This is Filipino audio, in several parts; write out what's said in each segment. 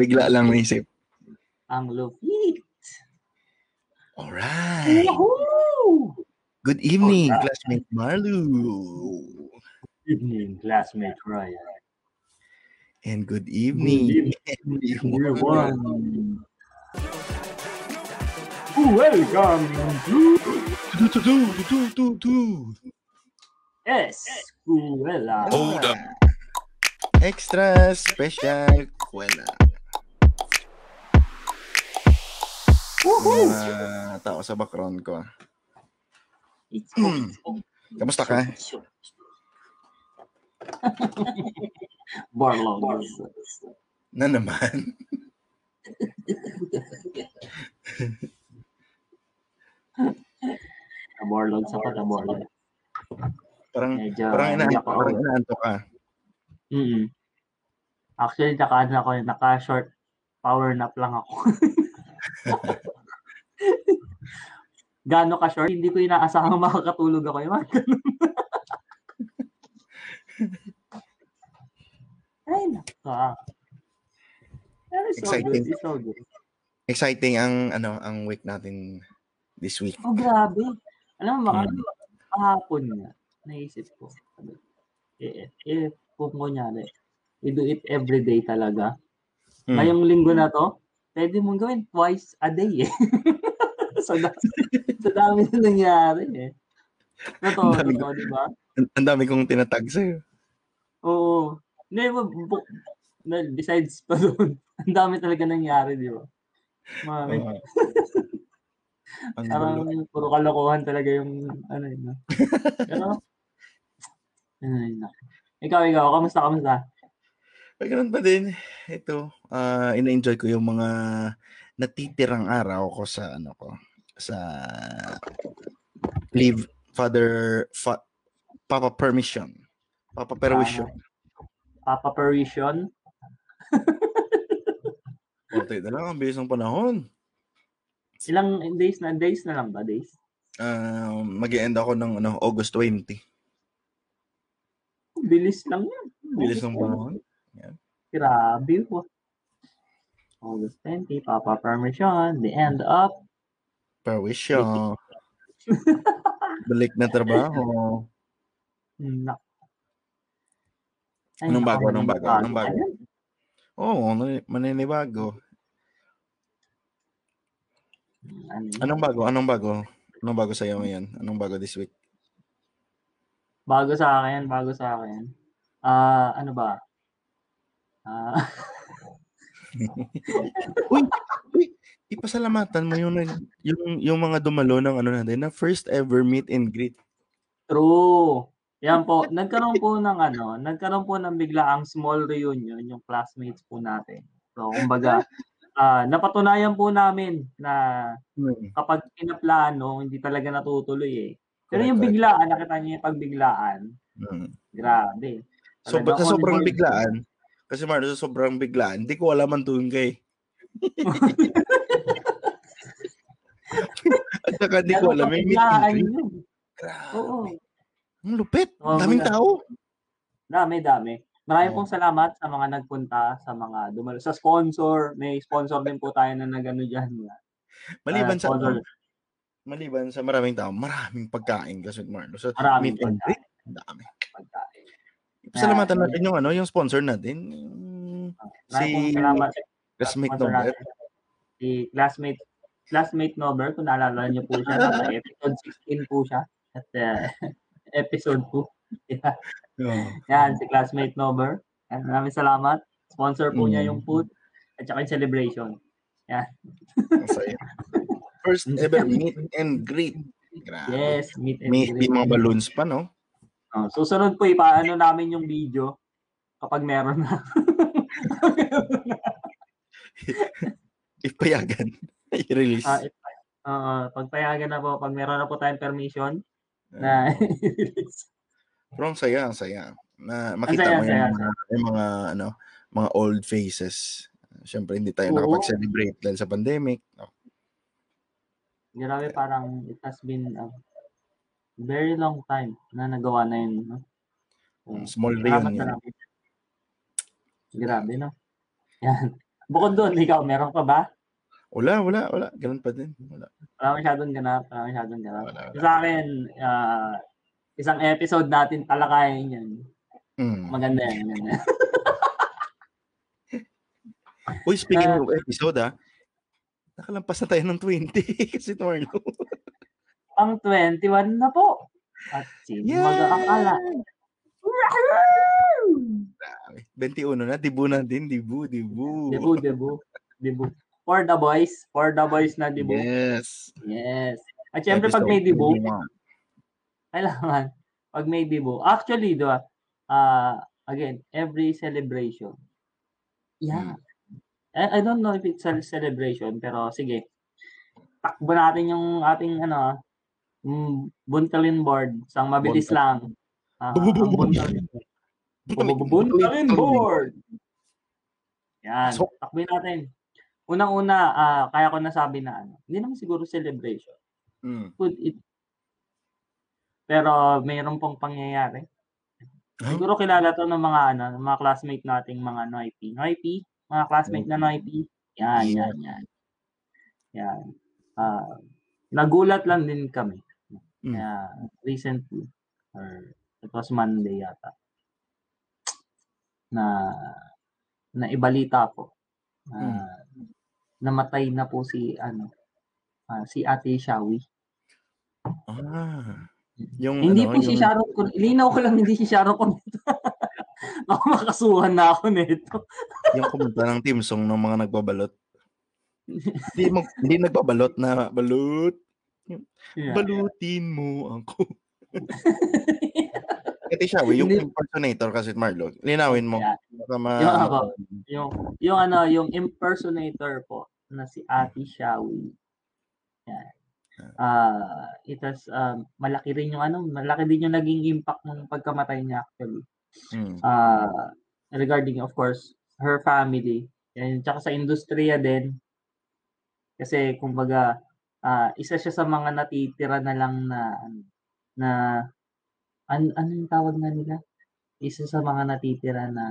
Wala, bigla lang naisip. Ang lupit. Alright. Yahoo! Good evening, Alright. classmate Marlu. Good Evening, classmate Ryan. And good evening, everyone. Everyone. Welcome to Tu, tu, tu, tu, tu, tu. Escuela. Hold up. Extra special kwela. Woohoo! Mga tao sa background ko. It's okay. Kamusta ka? Barlog. Na naman. Barlog sa pata Barlog. Parang, Medyo, parang, ina, hindi ako- parang inaanto ka. Mm Actually, naka, ano ako, naka-short power nap lang ako. Gaano ka short? Hindi ko inaasahang makakatulog ako. Yung mga. Ay, naka. So Exciting. good. It's so good. Exciting ang ano ang week natin this week. Oh, grabe. Alam mo, mga Mm. kahapon nga, naisip ko. Eh, eh, eh, kung kunyari, we do it every day talaga. Hmm. Ngayong linggo na to, pwede mong gawin twice a day eh. so, da- so dami na nangyari eh. Totoo, totoo, di ba? Ang, dami kong tinatag sa'yo. Oo. Hindi, bu- bu- well, besides pa doon, ang dami talaga nangyari, di ba? Mami, ang parang puro kalokohan talaga yung ano yun. no? Pero, ay, na. Ikaw, ikaw, kamusta, kamusta? Ay, ganun pa din. Ito, ah ina-enjoy ko yung mga natitirang araw ko sa ano ko, sa leave father fa, papa permission. Papa permission. Papa Parisian? Puti na lang, ang bilis ng panahon. Ilang days na, days na lang ba, days? Um, mag-end ako ng ano, August 20. Bilis lang yan. Bilis ng panahon. Grabe po. August 20, Papa Permission, the end of Permission. Balik na trabaho. na. Anong bago, anong bago, anong bago? Oo, oh, maninibago. Ano, Anong bago? Anong bago? Anong bago sa'yo ngayon? Anong bago this week? bago sa akin, bago sa akin. Ah, ano ba? Ah, Uy, uy, ipasalamatan mo yung, yung, yung mga dumalo ng ano natin na first ever meet and greet. true. Yan po, nagkaroon po ng ano, nagkaroon po ng biglaang small reunion yung classmates po natin. So, kumbaga, ah napatunayan po namin na kapag pinaplano, hindi talaga natutuloy eh. Pero yung biglaan, nakita niyo yung pagbiglaan, Mm. grabe. So, Talagang sa sobrang biglaan, kasi Marlo, sa sobrang biglaan, hindi ko alam ang tungkay. At saka hindi ko alam, may meet and greet. Grabe. Oo. Ang lupit. Oo, Daming tao. Dami, dami. Maraming Oo. pong salamat sa mga nagpunta, sa mga dumalo. Sa sponsor, may sponsor din po tayo na nagano dyan. Maliban Ah, sa sponsor. maliban sa maraming tao, maraming pagkain kasi Marlo. So, Maraming meet and pagkain. greet, ang dami. pagkain. Pasalamatan Ah, natin yung ano, yung sponsor natin. pong Si salamat sa classmate number. Si classmate classmate Nober, kung naalala niyo po siya, episode 16 po siya. At uh, episode 2. Yeah. Oo. Yan, si classmate. Yan, maraming salamat. Sponsor po niya Mm. yung food at saka yung celebration. Saya. First ever meet and greet. Grabe. Yes, meet and May, greet. may mga balloons pa, no? Oh, susunod po, ipaano namin yung video kapag meron na. Ipayagan. I-release. Ah, if, uh, pagpayagan na po, pag meron na po tayong permission na Pero ang saya, ang saya. Na makita saya, mo yung, saya, mga, yung mga, ano, mga old faces. Siyempre, hindi tayo Oo. nakapag-celebrate dahil sa pandemic. No? grabe parang it has been a very long time na nagawa na yun. No? So, Small na lang. Grabe, no? Yan. Bukod doon, ikaw, meron ka ba? Wala, wala, wala. Ganun pa din. Wala. Wala masyadong ganap. Wala masyadong ganap. Wala, wala. Sa akin, ah, isang episode natin talakayin yan. Mm. Maganda yan. Maganda. Uy, speaking Ah. of episode, ah, nakalampas na tayo ng 20 kasi Marlo. Pang 21 na po. At sino mag-aakala? 21 na, dibu na din, dibu, dibu. Debu, debu. Debu. For the boys. For the boys na debu. Yes. Yes. At syempre, pag may debu, 21. kailangan, pag may debu, actually, di ba, ah, again, every celebration, yeah. I, I don't know if it's a celebration, pero sige, takbo natin yung ating, ano, mm, buntalin board, sang mabilis Buntal. lang. Ah, ang buntalin, buntalin board! Yan, So- takbo natin. Unang-una, ah, kaya ko nasabi na, ano, hindi naman siguro celebration. Mm. Could it pero mayroon pong pangyayari. Huh? Siguro kilala to ng mga ano, ng mga classmate nating mga Noipi. Noipi, mga classmate na Noipi. Yan, yan, yan. Yan. Ah, nagulat lang din kami. Mm. Kaya recently or it was Monday yata na na ibalita po. ah, namatay na po si ano ah, si Ate Shawi. Ah. Yung, Hindi ano, po si yung- Sharon Cuneta. Linaw ko lang hindi si Sharon Cuneta. Baka makasuhan na ako nito. yung kumanta ng team song ng mga nagbabalot. hindi, mo, hindi nagbabalot na balot. Yeah. Balutin mo ako. Ito siya, we, yung Hindi. impersonator kasi Marlo. Linawin mo. Yeah. Baka ma- Yung ako. Yung, yung ano, yung impersonator po na si Ate Shawi. Yan. Ah, it has, um, malaki rin yung ano, malaki din yung naging impact ng pagkamatay niya actually. Mm. Ah, regarding of course her family and tsaka sa industriya din kasi kumbaga ah, isa siya sa mga natitira na lang na ano, na an, ano yung tawag nga nila isa sa mga natitira na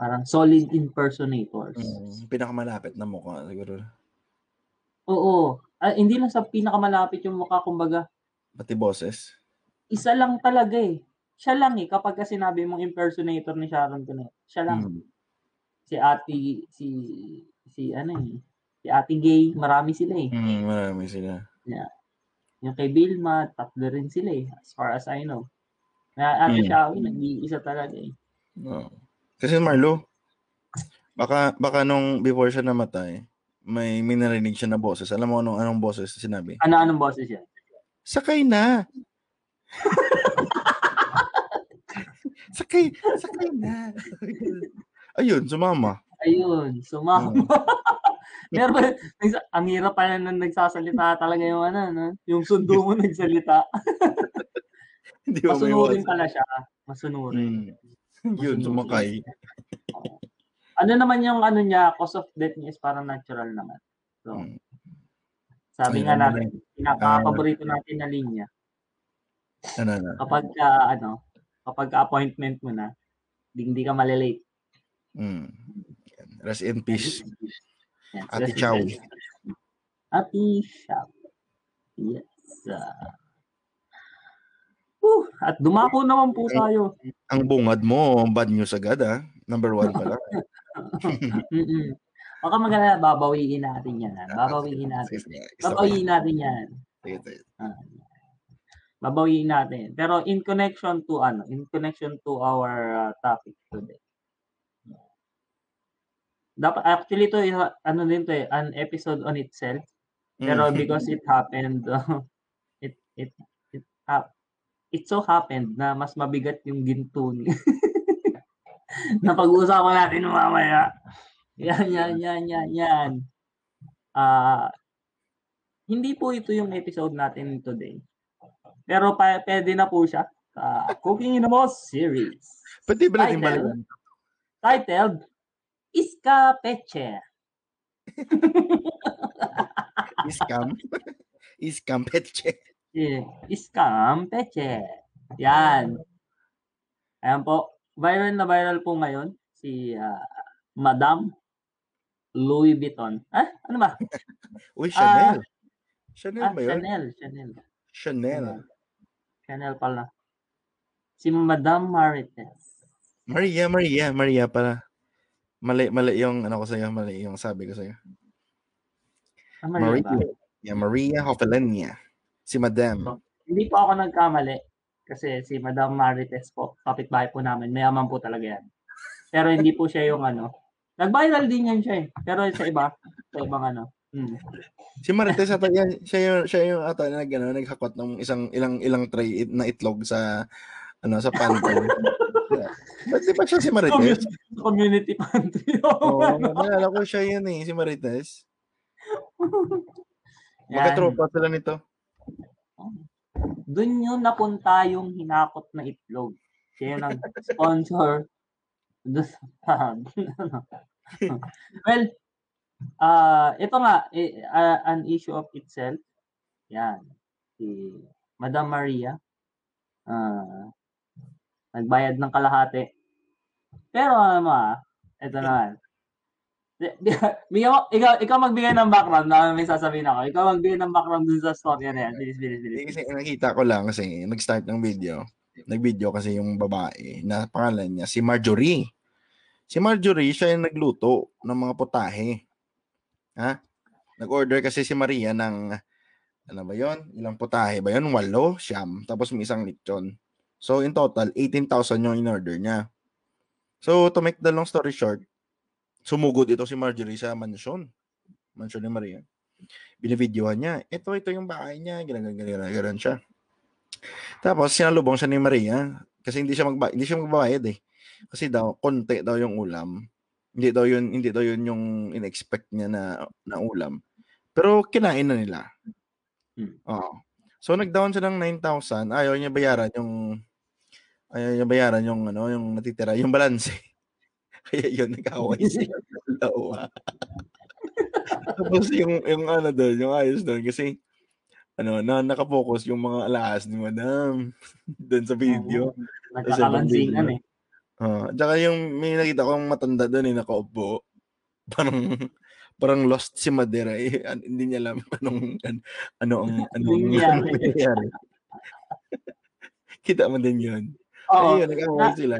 parang solid impersonators Mm. Pinakamalapit na mukha siguro. oo Ah, hindi lang sa pinakamalapit yung mukha kumbaga Pati boses. isa lang talaga eh siya lang eh kapag ka sinabi mong impersonator ni Sharon Cuneta siya lang Mm. si Ate si si ano eh si Ate Gay, marami sila eh. Mm, marami sila. Yung kay Vilma, tatlo rin sila eh as far as I know. Na Ate Hmm. Shawi, nag-iisa talaga eh. Oo. Kasi Marlo, baka baka nung before siya namatay, may may narinig siya na boses. Alam mo anong anong boses sinabi? Ano anong boses yan? Sakay na. sakay, sakay na. Ayun, sumama. Ayun, sumama. Pero ang hirap pala nang nagsasalita talaga yung ano, no? yung sundo mo nagsalita. Hindi mo Masunurin pala siya. Masunurin. Mm. Yun, sumakay. Ano naman yung ano niya, cause of death niya is parang natural naman. So, Mm. sabi Ayun nga naman natin, pinaka-paborito natin na linya, Ano na? kapag ka, ano, kapag ka appointment mo na, di, hindi ka malilate. Mm. Yan. Rest in peace. Yan, Ate Chow. peace. Ate Chow. Yes. ah. Whew, at dumako naman po tayo. Ang bungad mo, bad news agad ah. Number one pala. Mm-mm. Baka magana, babawiin natin yan. ah. Babawiin natin. Isa pa. Babawiin natin yan. Ah. Babawiin natin. Pero in connection to ano, in connection to our uh, topic today. Dapat actually to ano din to eh, an episode on itself. Pero Mm. because it happened uh, it it it hap- it so happened na mas mabigat yung ginto ni na pag-uusapan natin mamaya. Yan, yan, yan, yan, yan. Ah, hindi po ito yung episode natin today. Pero pa, pwede na po siya sa Cooking in a Boss series. Pwede ba natin Title? balikan? Titled, Iska Peche. Iskam? Iskam petche. Yeah. Iskam Peche. Yan. Ayan po. Viral na viral po ngayon. si ah, Madam Louis Vuitton. Ah, ano ba? Uy, Chanel. Chanel Ah, ba yun? Chanel, Chanel. Chanel. Chanel pala. Si Madam Marites. Maria, Maria, Maria para. Mali, mali yung ano ko sa'yo, mali yung sabi ko sa'yo. Ah, Maria ba? Yeah, Maria Hofelenia. Si Madam. Hindi po ako nagkamali. Kasi si Madam Marites po, kapitbahay po namin. Mayaman po talaga yan. Pero hindi po siya yung ano. Nag-viral din yan siya eh. Pero sa iba, sa ibang ano. Hmm. Si Marites ata yan, siya yung siya yung ata na nag, ano, naghakot ng isang ilang ilang tray na itlog sa ano sa pantry. Ba't di ba siya si Marites? Community pantry. Oo, nalala ko siya yun eh, si Marites. Magkatropa sila nito. Doon yun napunta yung hinakot na itlog. Siya yung nag-sponsor. Well, ah ito nga, eh, ah, an issue of itself. Yan. Si Madam Maria. ah nagbayad ng kalahati. Pero ano ah, ito naman. Mo, ikaw, ikaw magbigay ng background na may sasabihin ako. Ikaw magbigay ng background dun sa story na yan. Bilis, bilis, bilis. Kasi nakita ko lang kasi nag-start ng video. Nag-video kasi yung babae na pangalan niya si Marjorie. Si Marjorie, siya yung nagluto ng mga putahe. Ha? Nag-order kasi si Maria ng ano ba yon? Ilang putahe ba yon? Walo, siyam. Tapos may isang lechon. So in total, 18,000 yung in-order niya. So to make the long story short, sumugod ito si Marjorie sa mansion. Mansion ni Maria. Binivideohan niya. Ito, ito yung bahay niya. Ganun, ganun, ganun siya. Tapos, sinalubong siya ni Maria. Kasi hindi siya, magba hindi siya magbabayad eh. Kasi daw, konti daw yung ulam. Hindi daw yun, hindi daw yun yung in-expect niya na, na ulam. Pero kinain na nila. Hmm. Oo. So, nag-down siya ng 9,000. Ayaw niya bayaran yung ayaw niya bayaran yung ano, yung natitira, yung balance. Kaya yun, nag-away sila dalawa. Tapos yung, yung ano doon, yung ayos doon, kasi ano, na nakapokus yung mga alahas ni Madam doon sa video. Nagkakalansingan eh. Ah, tsaka yung may nakita kong matanda doon eh, nakaupo. Parang parang lost si Madera eh. An- hindi niya alam anong an, ano ang ano ang nangyayari. Kita mo din yun. Oo. Ayun, nag-away Na- sila.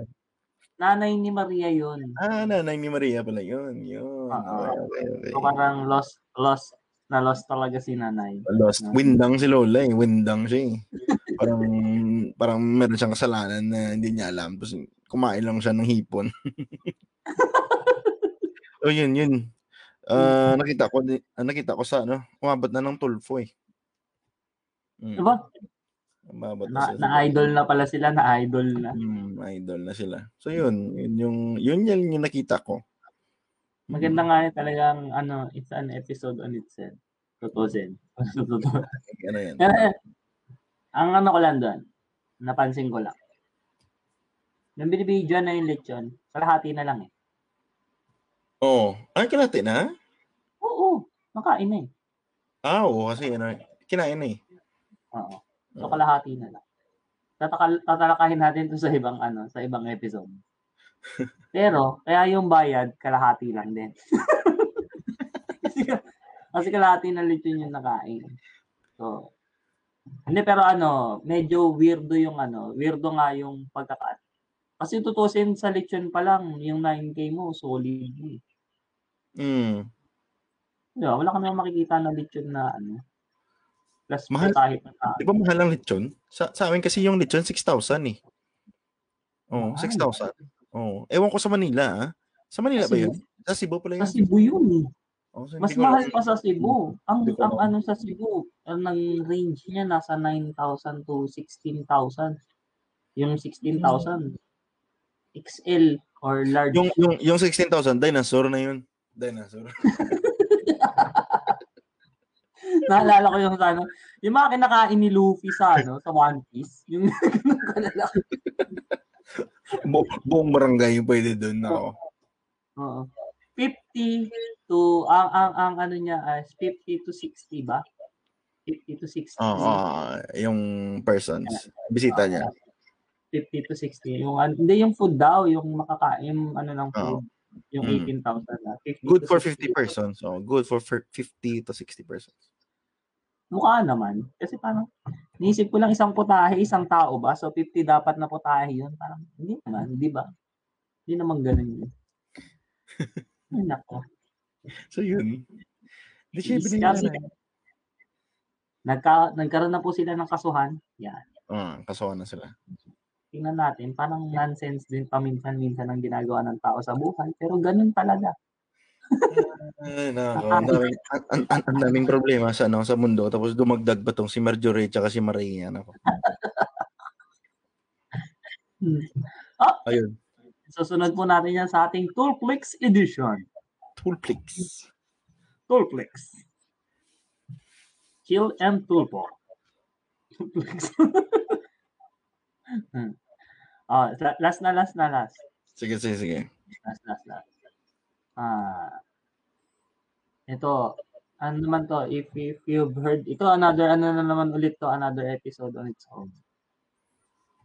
Nanay ni Maria yun. Ah, nanay ni Maria pala yun. Yun. Okay, okay. So parang lost, lost, na lost talaga si nanay. Lost. Windang si Lola eh. Windang siya eh. parang, parang meron siyang kasalanan na hindi niya alam. Tapos kumain lang siya ng hipon. oh, yun, yun. Ah, nakita ko ah, nakita ko sa ano, umabot na ng tulfo eh. Mm, Diba? Umabot na, Na, idol na pala sila, na idol na. Mm, idol na sila. So yun, yun yung yun yan yung nakita ko. Maganda nga yun talagang, ano, it's an episode on itself. Tutusin. Totoo. Ano yan? Eh, ang ano ko lang doon, napansin ko lang. Nung binibidyo na yung lechon, kalahati na lang eh. Oo. Oh, ay kinati na? Oo, nakain na eh. Ah, oo, kasi ano, kinain na eh. Oo. So kalahati na lang. Tatakal, tatalakahin natin to sa ibang ano, sa ibang episode. Pero, kaya yung bayad, kalahati lang din. kasi, kasi kalahati na lechon yung nakain. So, hindi pero ano, medyo weirdo yung ano, weirdo nga yung pagkakat. Kasi tutusin sa lechon pa lang, yung 9K mo, solid. Mm. Diba, wala kami makikita na lechon na ano. Plus Mahal. putahe pa sa Di ba mahal ang lechon? Sa, sa amin kasi yung lechon, 6,000 eh. Oo, oh, Mahal. 6,000. Oo. Oh. Ewan ko sa Manila, ah. Sa Manila Sa ba yun? Sa Cebu pala yun. Sa Cebu yun eh. Oh, so Mas mahal pa sa Cebu. Ang ang ano sa Cebu, ang range niya nasa 9,000 to 16,000. Yung 16,000 XL or large. Yung, yung, yung 16,000, dinosaur na yun. Dinosaur. Naalala ko yung ano, yung mga kinakain ni Luffy sa ano, sa One Piece. Yung ganun kalalaki. Bu- buong barangay yung pwede doon na ako. Oo. 50 to ang ang ang ano niya as 50 to 60 ba? 50 to 60. Oo, ah, yung persons. Bisita niya. 50 to 60. Yung, an- hindi yung food daw, yung makakain, yung ano ng Oo. food. Yung Mm. 18,000 na. 50 Good for 60. 50 persons. So, good for fir- 50 to 60 persons. Mukha naman. Kasi parang, niisip ko lang isang putahe, isang tao ba? So 50 dapat na putahe yun. Parang, hindi naman, di ba? Hindi naman ganun yun. Ay, nako. So, yun. Hindi siya kasi- na. Nagka, nagkaroon na po sila ng kasuhan. Yan. Ah, kasuhan na sila. Tingnan natin, parang nonsense din paminsan-minsan ang ginagawa ng tao sa buhay. Pero ganun talaga. Ay, nako. Ang daming, ang, ang, daming problema sa, ano, sa mundo. Tapos dumagdag pa tong si Marjorie tsaka si Maria. Nako. Hmm. Ah! Ayun. Susunod po natin yan sa ating Toolflix edition. Toolflix. Toolflix. Chill and Tulpo. Toolflix. Hmm. oh, la- last na, last na, last. Sige, sige, sige. Last, last, last. Ah. Ito, ano naman to, if, if you've heard, ito another, ano na naman ulit to, another episode on its own.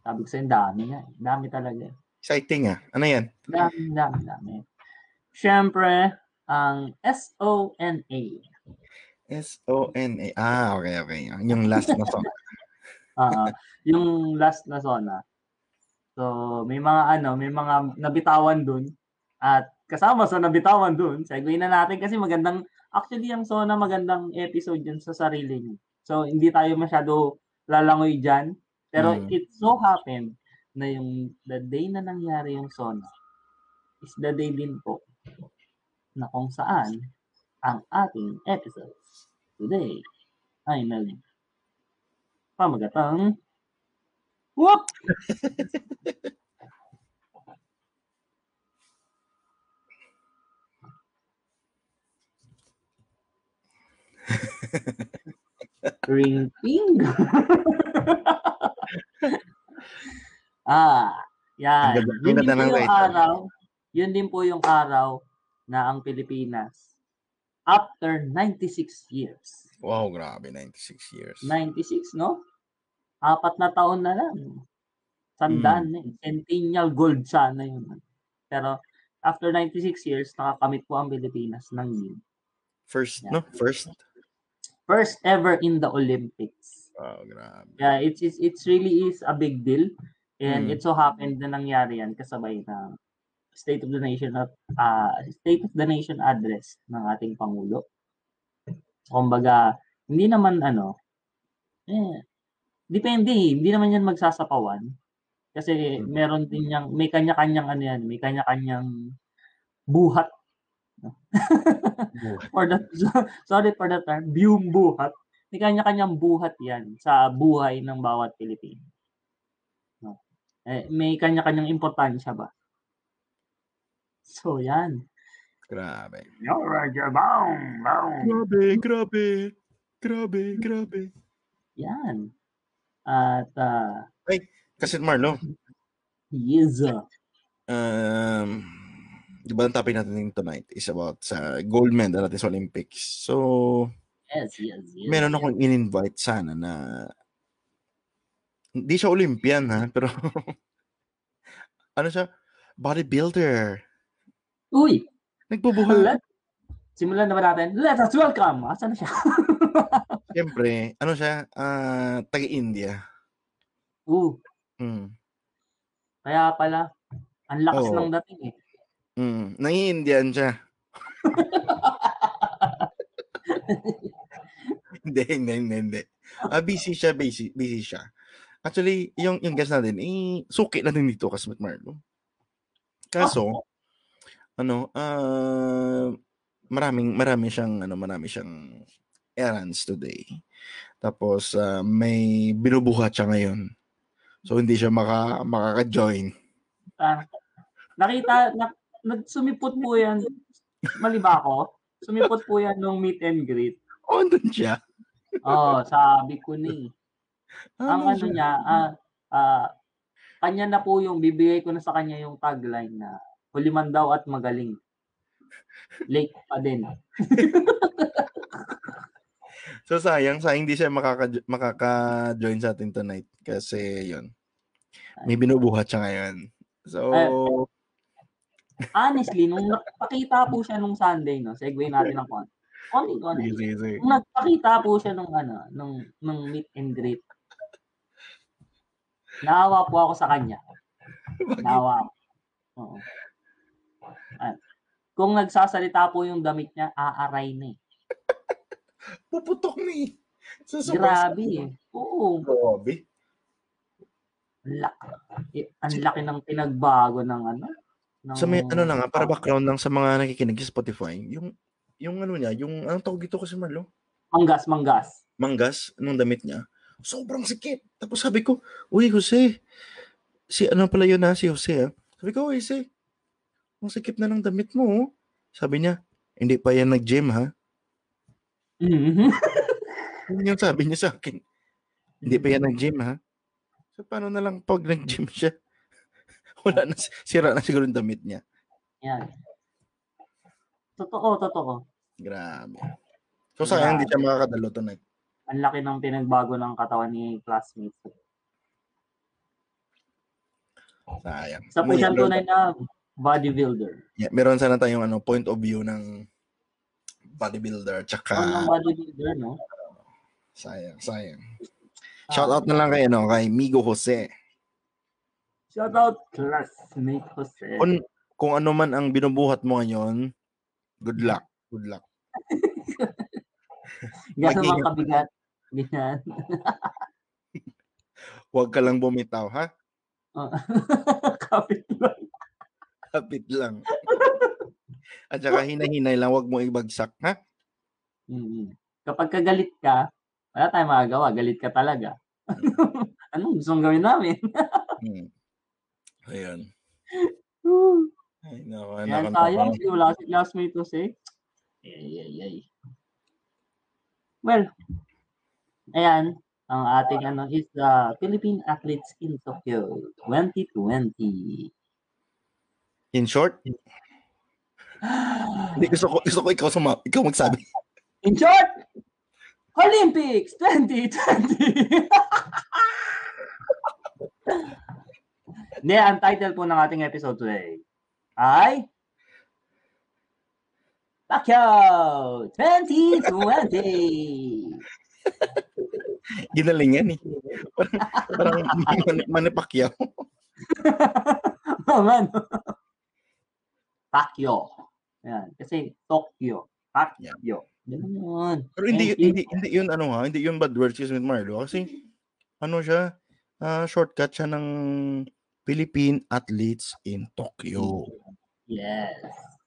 Sabi ko sa'yo, dami nga. Dami talaga. Exciting ah. Ano yan? Dami, dami, dami. Siyempre, ang S-O-N-A. S-O-N-A. Ah, okay, okay. Yung last na song. Ah, yung last na zona. So, may mga ano, may mga nabitawan dun. At kasama sa nabitawan dun, segue na natin kasi magandang, actually ang zona magandang episode yun sa sarili niya. So, hindi tayo masyado lalangoy dyan. Pero Mm. it so happened na yung the day na nangyari yung zona is the day din po na kung saan ang ating episode today ay nag pamagatang Whoop! Ring ting. ah, yan. Ganda- Yun din po ng yung araw. Yun din po yung araw na ang Pilipinas after 96 years. Wow, grabe. 96 years. 96, no? Apat na taon na lang. Sandaan na yun. Centennial gold sana yun. Pero after 96 years, nakakamit po ang Pilipinas ng yun. First, Yeah. no? First. First ever in the Olympics. Wow, grabe. Yeah, it's, it's, it's really is a big deal. And Mm. it so happened na nangyari yan kasabay ng State of the Nation at ah, State of the Nation address ng ating Pangulo. Kumbaga, hindi naman ano, eh, depende, eh. hindi naman yan magsasapawan. Kasi Mm. meron din niyang, may kanya-kanyang ano yan, may kanya-kanyang buhat. Buhay. For the, sorry for the term, yung buhat. May kanya-kanyang buhat yan sa buhay ng bawat Pilipino. No? Eh, may kanya-kanyang importansya ba? So, yan. Grabe. Bound, bound. Grabe, grabe. Grabe, grabe. Yan. At, uh, Kasi Marlo, yes, uh, um, di ba ang topic natin tonight is about sa gold medal natin sa Olympics. So, yes, yes, yes. meron akong in-invite sana na hindi siya Olympian ha, pero ano siya? Bodybuilder. Uy, Nagbubuhat. let, simulan na ba natin? Let us welcome. Asan siya? Siyempre, ano siya? Ah, taga-India. uh, Hmm. kaya pala, ang lakas Oo. ng dating eh. Mm, nangi-Indian siya. hindi, hindi, hindi, hindi. Ah, busy siya, busy, busy siya. Actually, yung, yung guest natin, eh, suki na din dito, Kasmet Marlo. Kaso, ano, ah, maraming, marami siyang, ano, marami siyang errands today. Tapos, ah, may binubuhat siya ngayon. So, hindi siya maka, makaka-join. Ah, nakita, na, nagsumipot po yan. Mali ba ako? Sumipot po yan nung meet and greet. Oh, andun siya. Oh, sabi ko ni. Ang Andun ano siya. niya, ah, ah, kanya na po yung, bibigay ko na sa kanya yung tagline na, huli man daw at magaling. Late pa din. So sayang, sayang hindi siya makaka, makaka-join sa atin tonight kasi yon. May binubuhat siya ngayon. So, Honestly, nung nagpakita po siya nung Sunday, no, segue natin ng konti. Konti, konti. sige, sige. Nung nagpakita po siya nung ano, nung, nung meet and greet. Naawa po ako sa kanya. Naawa ako. Oo. At, kung nagsasalita po yung damit niya, aaray na eh. Puputok ni. Sa sobrang- Grabe eh. Oo. Grabe. Ang laki, eh, ang laki ng pinagbago ng ano. Ng, Sa may, ano na nga, para background lang sa mga nakikinig sa Spotify, yung, yung ano niya, yung, anong tawag dito kasi Marlo? Manggas, manggas. Manggas, nung damit niya, sobrang sikip. Tapos sabi ko, uy, Jose, si ano pala yun ha, si Jose ha. Sabi ko, uy, Jose, ang sikip na ng damit mo. oh." Sabi niya, hindi pa yan nag-gym ha. Mhm. Yun yung sabi niya sa akin. Hindi pa yan nag-gym ha. So, paano na lang pag nag-gym siya? Wala na, sira na siguro yung damit niya. Yan. Totoo, totoo. Grabe. So, sayang hindi siya makakadalo tonight. Ang laki ng pinagbago ng katawan ni classmates. Sayang. Sa po May- siyang tunay na bodybuilder. Yeah, meron sana tayong ano, point of view ng bodybuilder tsaka Ano ng bodybuilder, no? sayang, sayang. Shout out na lang kay ano, kay Migo Jose. Shout out classmate Jose. Kung, kung ano man ang binubuhat mo ngayon, good luck. Good luck. Gano'n mga kabigat. Ganyan. Huwag ka lang bumitaw, ha? Oh. Kapit lang. Kapit lang. At saka hinahinay lang, huwag mo ibagsak, ha? Mm. Kapag kagalit ka, wala tayong magagawa. Galit ka talaga. Anong gusto mong gawin namin? Hmm. Ayun. Ay, nako, Yan nako, tayo. wala si classmate ko si. Ay, ay, ay. Well, ayan. Ang ating ano is the Philippine Athletes in Tokyo 2020. In short, hindi, gusto ko, gusto ko ikaw, suma, ikaw magsabi. In short, Olympics 2020! Hindi, ang title po ng ating episode today ay Pacquiao 2020! Ginalingan eh. Parang, parang mani, manipakyaw. Mga ano? Pacquiao. Yan. Kasi Tokyo. Pacquiao. Ganun yun. Pero hindi, hindi, hindi yun ano ha, hindi yun bad words si Smith Marlo. Kasi, ano siya, ah, shortcut siya ng Philippine Athletes in Tokyo. Yes.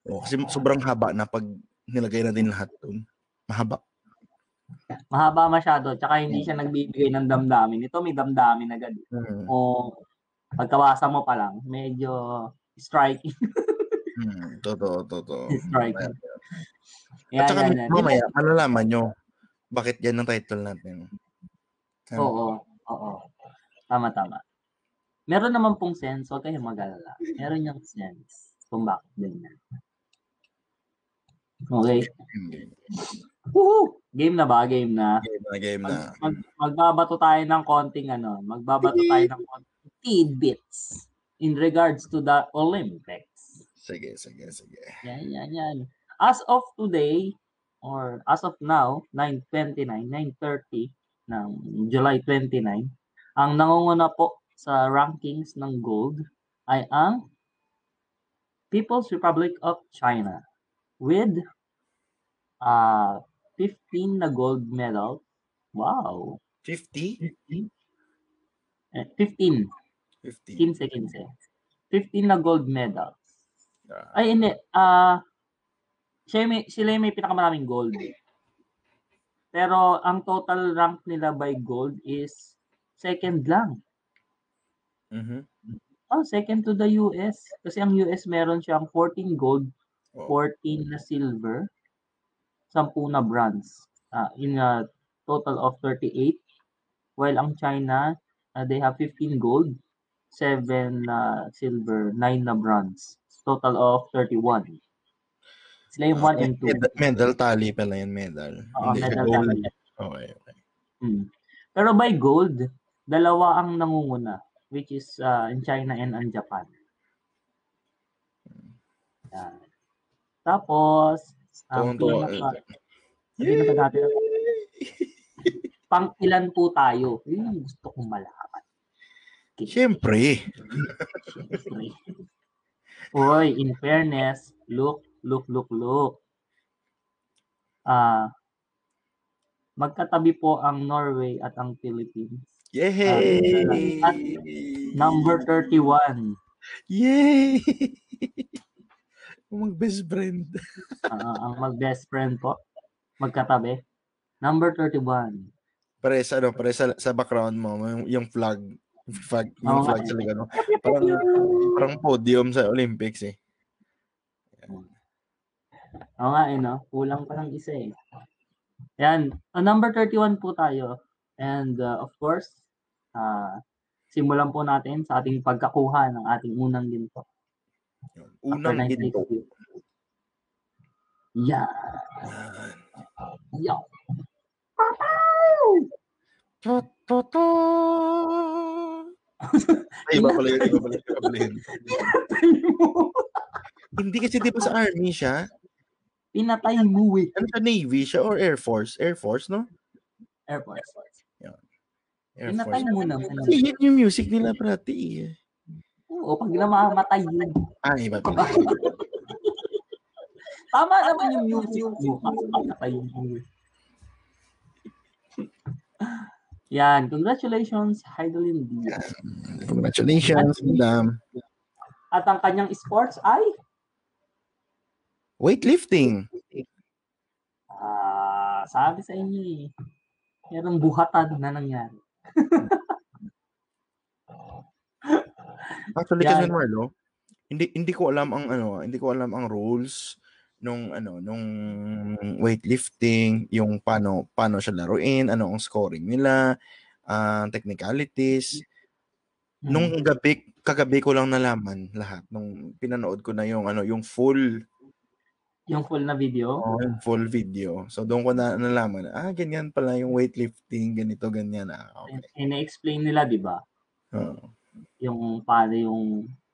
Oh, kasi sobrang haba na pag nilagay natin lahat dun. Mahaba. Mahaba masyado. Tsaka hindi siya nagbibigay ng damdamin. Ito may damdamin agad. Hmm. O pagkawasa mo pa lang, medyo striking. Hmm. Totoo, totoo. striking. At Yan, saka yan, yan. mamaya, malalaman nyo bakit yan ang title natin. Ano? Oo, oo. Tama, tama. Meron naman pong sense, huwag kayong mag-alala. Meron yung sense kung bakit ganyan. Okay. Woohoo! Game na ba? Game na. Game na, game Mag, na. mag, magbabato tayo ng konting ano, magbabato tayo ng konting tidbits in regards to the Olympics. Sige, sige, sige. Yan, yan, yan. As of today, or as of now, 9.29, 9.30 ng July 29, ang nangunguna po sa rankings ng gold ay ang People's Republic of China with uh, 15 na gold medal. Wow. 50? Eh, 15. 50. 15 15. 15 na gold medal. Ah, Ay, hindi. Ah, siya may, sila may pinakamaraming gold. Pero ang total rank nila by gold is second lang. Mhm. Oh, second to the US. Kasi ang US meron siyang 14 gold, Oh. 14 na silver, 10 na bronze. Ah, in a total of 38. While ang China, ah, they have 15 gold, 7 na silver, 9 na bronze. Total of 31. Sila yung 1 and 2. Med- medal tally pala yan, medal. Oo, Hindi siya medal gold. tally. Okay, okay. Hmm. Pero by gold, dalawa ang nangunguna. Which is uh, in China and in Japan. Yan. Tapos, ang Tuwang-tuwa. pinaka, sabihin na natin, pang ilan po tayo? Yun yung gusto kong malaman. Siyempre. Siyempre. Uy, in fairness, look, look, look, look. Ah, magkatabi po ang Norway at ang Philippines. Yay! At Number 31. Yay! Mag best friend. Ah, ang mag-best friend po. Magkatabi. Number 31. Pare sa ano, pare sa, sa background mo, yung, yung flag, flag, yung Oo flag sa mo. Parang, parang podium sa Olympics eh. Oo nga eh, no? Kulang pa ng isa eh. Yan. Uh, number 31 po tayo. And uh, of course, uh, simulan po natin sa ating pagkakuha ng ating unang ginto. Unang 96 ginto. Yeah. To, to. Ay, iba pala yun, iba pala yun, iba pala yun. Hindi kasi di ba sa army siya? Pinatay mo eh. Ano sa Navy siya or Air Force? Air Force, no? Air Force. Air Pinatay Force. mo naman. Kasi yun yung music nila prati eh. Oo, pag namamatay yun. Ah, iba pala. Tama naman yung music mo. Pinatay mo. Yan. Congratulations, Heidelin Diaz. Congratulations, madam. At ang kanyang sports ay Weightlifting. Ah, sabi sa inyo eh. Merong buhatan na nangyari. Actually, Yan. kasi Marlo, hindi hindi ko alam ang ano, hindi ko alam ang rules nung ano, nung weightlifting, yung paano paano siya laruin, ano ang scoring nila, ah technicalities. Hmm. Nung gabi, kagabi ko lang nalaman lahat nung pinanood ko na yung ano, yung full Yung full na video. oh, yung full video. So doon ko na nalaman, ah ganyan pala yung weightlifting, ganito ganyan ah. Okay. Ina-explain nila, di ba? Oo. Yung paano yung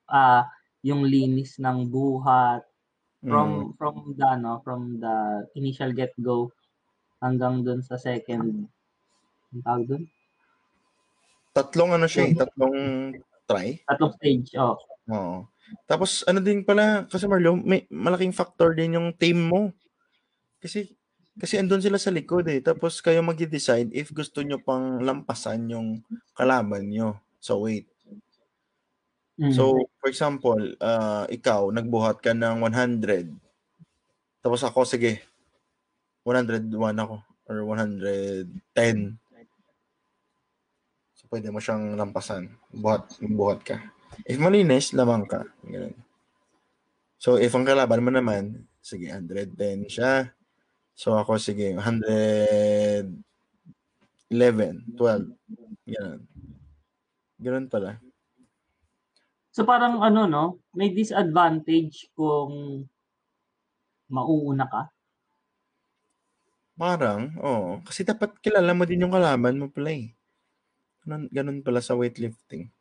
ah yung linis ng buhat Mm. from from the ano, from the initial get go hanggang dun sa second ang tawag dun? tatlong ano siya, eh, tatlong try. Tatlong stage. Oh. Oo. Tapos ano din pala, kasi Marlo, may malaking factor din yung team mo. Kasi kasi andun sila sa likod eh. Tapos kayo mag-decide if gusto nyo pang lampasan yung kalaban nyo sa weight. Mm. So, for example, uh, ikaw, nagbuhat ka ng 100. Tapos ako, sige, 101 ako. Or 110. So, pwede mo siyang lampasan. Buhat, buhat ka. If malinis, lamang ka. Ganun. So, if ang kalaban mo naman, sige, 110 siya. So, ako, sige, 111, 12. Ganun. Ganun pala. So parang ano no, may disadvantage kung mauuna ka. Parang, oo. Kasi dapat kilala mo din yung kalaban mo pala eh. Ganun, ganun pala sa weightlifting.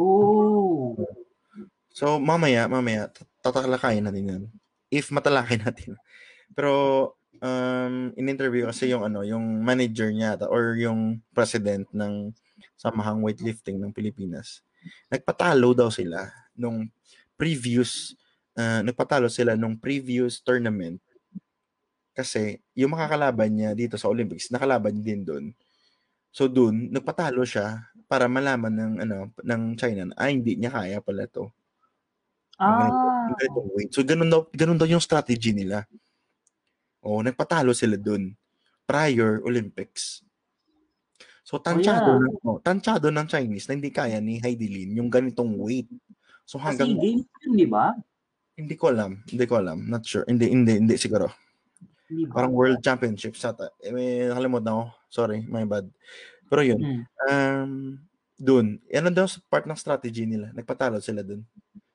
Oo. So, mamaya, mamaya, tat- tatalakayin natin yan. If matalakay natin. Pero, um, in-interview kasi yung ano, yung manager niya or yung president ng samahang weightlifting ng Pilipinas. Nagpatalo daw sila nung previous, uh, nagpatalo sila nung previous tournament kasi yung makakalaban niya dito sa Olympics, nakalaban din doon. So doon, nagpatalo siya para malaman ng ano ng China na ah, hindi niya kaya pala to. Ah, ganitong weight. So ganun daw, ganun daw yung strategy nila. Oh, nagpatalo sila doon prior Olympics. So tansyado, yeah. ng, oh, tansyado ng Chinese na hindi kaya ni Heidi Lin yung ganitong weight. So kasi hanggang games yun, di ba? hindi ko alam, hindi ko alam, not sure. Hindi hindi hindi siguro. Di ba? Parang World Championship ata. Eh, may nakalimutan ako. Sorry, my bad. Pero yun, Hmm. um, dun, ano daw sa part ng strategy nila, nagpatalo sila dun.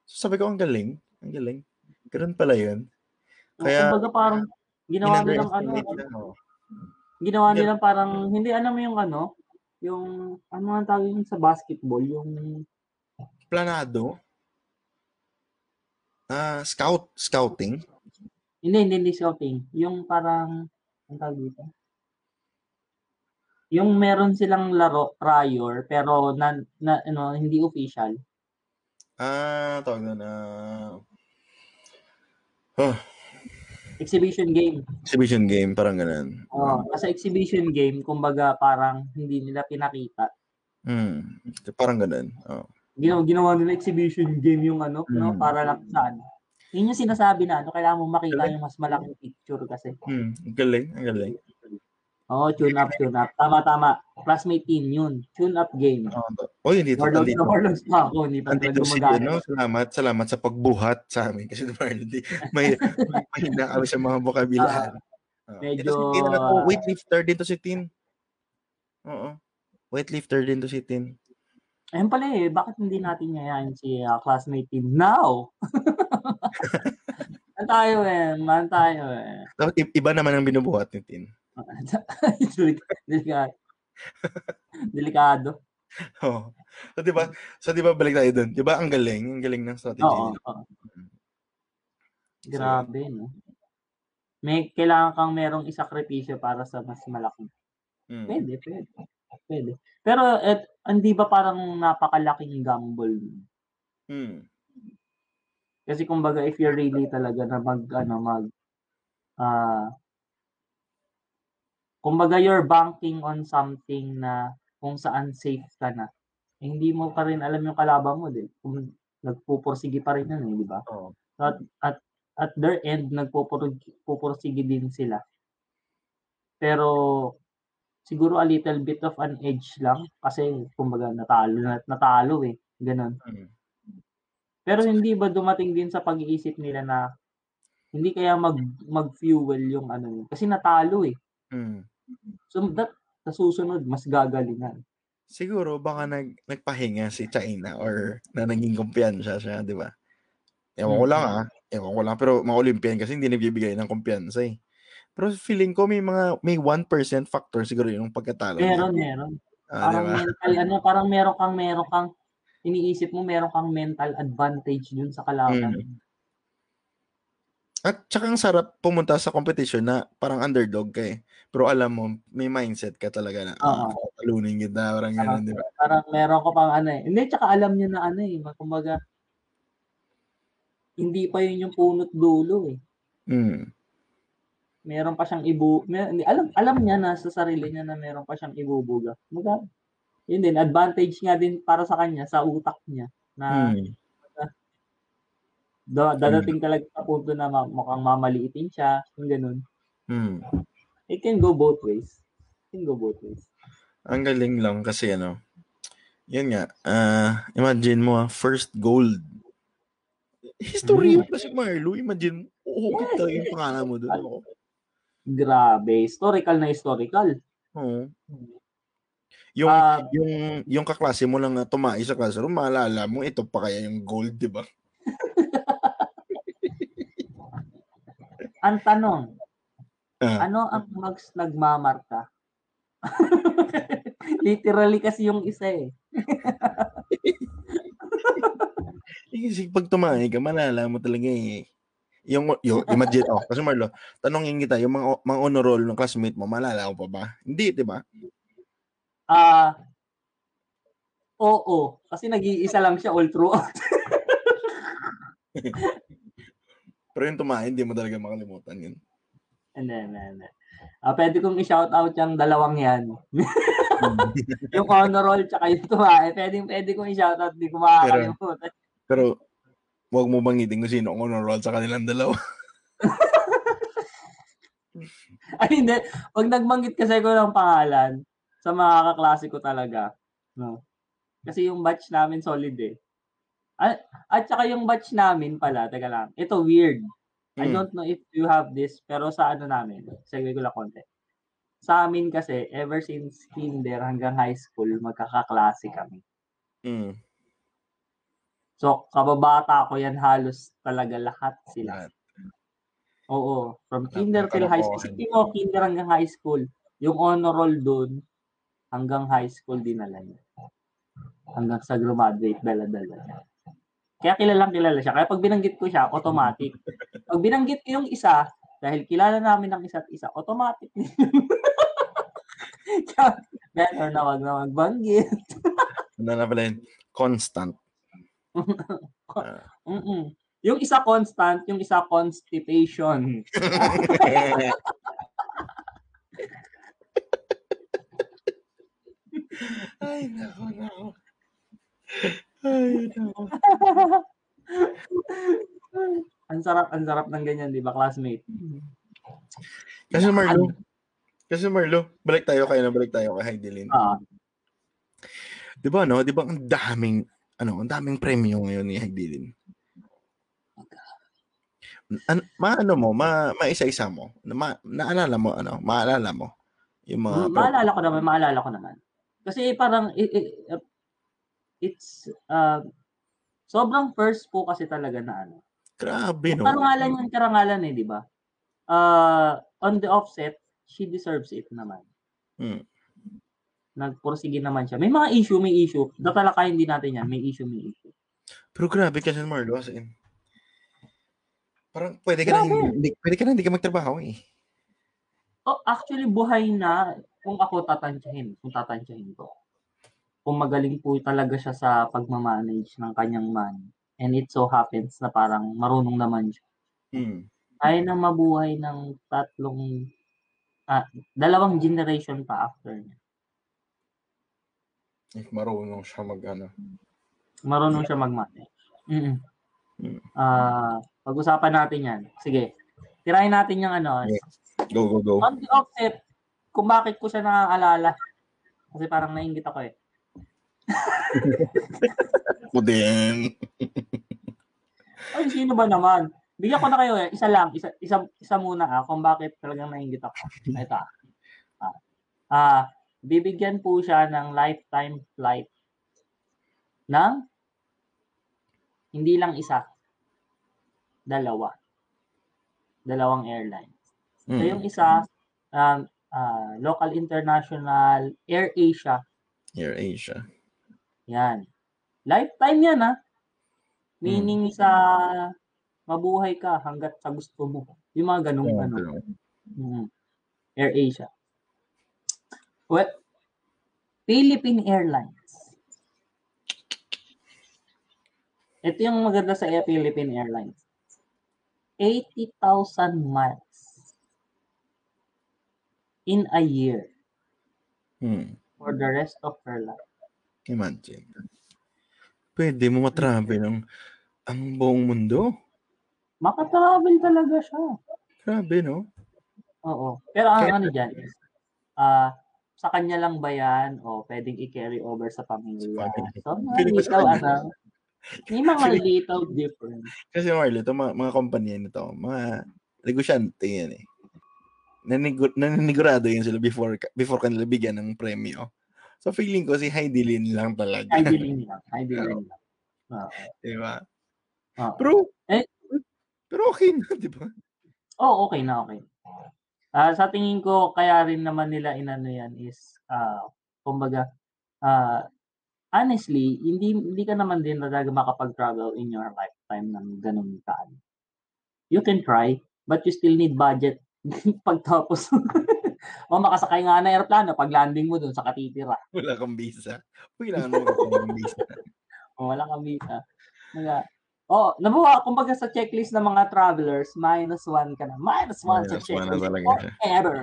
So sabi ko, ang galing, ang galing. Ganun pala yun. Kaya, Kumbaga parang ginawa nilang ano, oh. ginawa Yeah. nilang parang hindi alam mo yung ano, yung, ano ang tawag yun sa basketball, yung, Planado? Ah, scout, scouting? hindi, hindi, hindi scouting. Yung parang, ang tawag dito? Yung meron silang laro prior, pero na, na ano, hindi official. Ah, tawag doon, ah, oh, Exhibition game. exhibition game, parang ganun. Oh, sa exhibition game, kumbaga parang hindi nila pinakita. Hmm, parang ganun. Oh. Ginawa, ginawa nila exhibition game yung ano, no, Mm. para lang sa ano. Yun yung sinasabi na ano, kailangan mo makita Galing. yung mas malaking picture kasi. Hmm, ang galing, ang galing. Oo, tune up, tune up. Tama, tama. Classmate team yun. Tune up game. Oh, to- Oy, dito, Warlords dito. na warlords pa ako. Hindi pa talaga si gumagana. ano, salamat, salamat sa pagbuhat sa amin kasi di, may may mahina kami sa mga bokabilaan. Oh. medyo- Ito si Tin, ano to, weightlifter din to si Tin. Oo. Weightlifter din to si Tin. Ayun pala eh, bakit hindi natin yayain si ah, classmate team now? Man tayo eh, man tayo eh. Iba naman ang binubuhat ni Tin. Delik- Delikado. Delikado. Oh. So 'di ba? So 'di ba balik tayo doon. 'Di ba ang galing, ang galing ng strategy Oo. nila. oo. Grabe, no? May kailangan kang merong isakripisyo para sa mas malaki. Mm. Pwede, pwede. Pwede. Pero et, hindi ba parang napakalaking gamble? Mm. Kasi kumbaga if you're really talaga na mag ano mag ah kumbaga you're banking on something na kung saan safe ka na. Eh, hindi mo pa rin alam yung kalaban mo din. Kung nagpupursige pa rin yan, eh, di ba? Oo. At, at at their end nagpupursige din sila. Pero siguro a little bit of an edge lang kasi kumbaga natalo na natalo eh. Ganun. Mm. Pero hindi ba dumating din sa pag-iisip nila na hindi kaya mag mag-fuel yung ano yun? Kasi natalo eh. Mm. So that sa susunod mas gagalingan. Siguro baka nag nagpahinga si China or na naging kumpiyansa siya, 'di ba? Ewan ko lang Mm. ah. Ewan ko lang pero mga Olympian kasi hindi nagbibigay ng kumpiyansa eh. Pero feeling ko may mga may 1% factor siguro yung pagkatalo. niya. Meron, meron. Ah, Parang ba? mental ano, parang meron kang meron kang iniisip mo meron kang mental advantage dun sa kalaban. Mm. At tsaka ang sarap pumunta sa competition na parang underdog ka eh. Pero alam mo, may mindset ka talaga na, ah, Oo. talunin kita, parang gano'n, di ba? Parang meron ko pang ano eh. Hindi, tsaka alam niya na ano eh. Kumbaga, hindi pa yun yung punot dulo eh. Mm. Meron pa siyang ibu... Mer- hindi, alam, alam niya na sa sarili niya na meron pa siyang ibubuga. Kumbaga, yun din, advantage nga din para sa kanya, sa utak niya. Na Mm. Da- dadating talaga sa punto na mukhang mamaliitin siya, yung ganun. Mm. It can go both ways. It can go both ways. Ang galing lang kasi ano, yun nga, ah, imagine mo ah, first gold. History yun kasi Marlo, imagine, uhukit Yes, talaga yung pangalan mo doon. Ako. Grabe. Historical na historical. Oo. Yung, Ah, yung, yung kaklase mo lang na tumai sa classroom, maalala mo, ito pa kaya yung gold, di ba? Ang tanong, Ah, ano ang mags nagmamarka? Literally kasi yung isa eh. kasi pag tumai ka, malala mo talaga eh. Yung, yung imagine, oh, kasi Marlo, tanongin kita, yung mga, mga honor roll ng classmate mo, malala mo pa ba? Hindi, di ba? Ah, oo. Kasi nag-iisa lang siya all throughout. Pero yung tumai, hindi mo talaga makalimutan yun. Hindi, hindi, hindi. Ah, pwede kong i-shout out yung dalawang yan. yung honor roll tsaka yung tumae. Pwede, pwede kong i-shout out. Di ko makakalimutan. Pero, wag mo bangitin kung sino ang honor roll sa kanilang dalawa. Ay, hindi. Pag nagbanggit kasi ko ng pangalan, sa mga kaklase ko talaga. No? Kasi yung batch namin solid eh. At, at saka yung batch namin pala, teka lang, ito weird. I Mm. don't know if you have this, pero sa ano namin, segue ko lang konti. Sa amin kasi, ever since kinder hanggang high school, magkakaklase kami. Mm. So, kababata ko yan halos talaga lahat sila. Lahat. Oo. From kinder till high school. Isipin mo, kinder hanggang high school. Yung honor roll dun, hanggang high school dinala niya. Hanggang sa graduate, dala-dala niya. Kaya kilalang kilala siya. Kaya pag binanggit ko siya, automatic. Pag binanggit ko yung isa, dahil kilala namin ng isa't isa, automatic din. Better na wag na magbanggit. Ano na pala yun? Constant. Mm-mm. Yung isa constant, yung isa constipation. Ay, nako, nako. Ay, ang sarap, ang sarap ng ganyan, di ba, classmate? Kasi Marlo, kasi Marlo, balik tayo kayo na balik tayo kay Heidelin. Ah, Di ba, no? Di ba ang daming, ano, ang daming premyo ngayon ni Heidelin? An, maano mo, ma, maisa-isa mo, ma, naalala mo, ano, maalala mo, yung mga, Ma- maalala ko naman, maalala ko naman. Kasi parang it, it, it's uh, sobrang first po kasi talaga na ano. grabe, no? Karangalan yan, karangalan eh, di ba? Uh, on the offset, she deserves it naman. Hmm. Nagpursige naman siya. May mga issue, may issue. Tatalakayin din natin yan. May issue, may issue. Pero grabe kasi Marlo, as in, parang pwede ka na Grabe. hindi, hindi- pwede ka na hindi ka magtrabaho eh. Oh, actually, buhay na kung ako tatansyahin. Kung tatansyahin ko. Kung magaling po talaga siya sa pagmamanage ng kanyang money. And it so happens na parang marunong naman siya. Hmm. Kaya na mabuhay ng tatlong, ah, dalawang generation pa after niya. If marunong siya mag, ano. Marunong siya mag-manage. Mm Mm. Ah, pag-usapan natin yan. Sige. Tirahin natin yung ano. Okay. Go, go, go. On the offset, kung bakit ko siya naaalala. Kasi parang nainggit ako eh. Ako din. Ay, sino ba naman? Bigyan ko na kayo eh. Isa lang. Isa, isa, isa muna ah, kung bakit talagang nainggit ako. Ito ah. Ah, ah, bibigyan po siya ng lifetime flight ng hindi lang isa. Dalawa. Dalawang airline. So Hmm. yung isa, um, ah, local international, Air Asia. Air Asia. Yan. Lifetime yan ha. Meaning sa mabuhay ka hanggat sa gusto mo. Yung mga ganong Yeah, ano. pero, Mm. Air Asia. Well, Philippine Airlines. Ito yung maganda sa Air Philippine Airlines. 80,000 miles in a year hmm. for the rest of her life. Imagine. Pwede mo matravel ang, ang buong mundo. Makatravel talaga siya. Grabe, no? Oo. Pero ang Kaya- ano dyan is, ah, sa kanya lang ba yan o pwedeng i-carry over sa pamilya? So, kanya. ano, may mga little difference. Kasi Marlo, ito mga, mga kumpanya nito, mga negosyante yan eh. Nanigur, naninigurado yun sila before before kanila bigyan ng premyo. So feeling ko si Heidi Lin lang talaga. Diling lang. Diling lang. Oo. Di ba? Oo. Pero, Eh- pero okay na, di ba? Oh, okay na, okay. Ah, sa tingin ko, kaya rin naman nila inano yan is, ah, kumbaga, ah, honestly, hindi hindi ka naman din talaga makapag-travel in your lifetime ng ganun kaan. You can try, but you still need budget pagtapos. O makasakay nga na aeroplano pag landing mo dun sa katitira. Wala kang visa. Kailangan mo ng visa. O wala kang visa. Mga, oh, nabuha, kumbaga sa checklist ng mga travelers, minus one ka na. Minus one sa Minus one na checklist. talaga for error.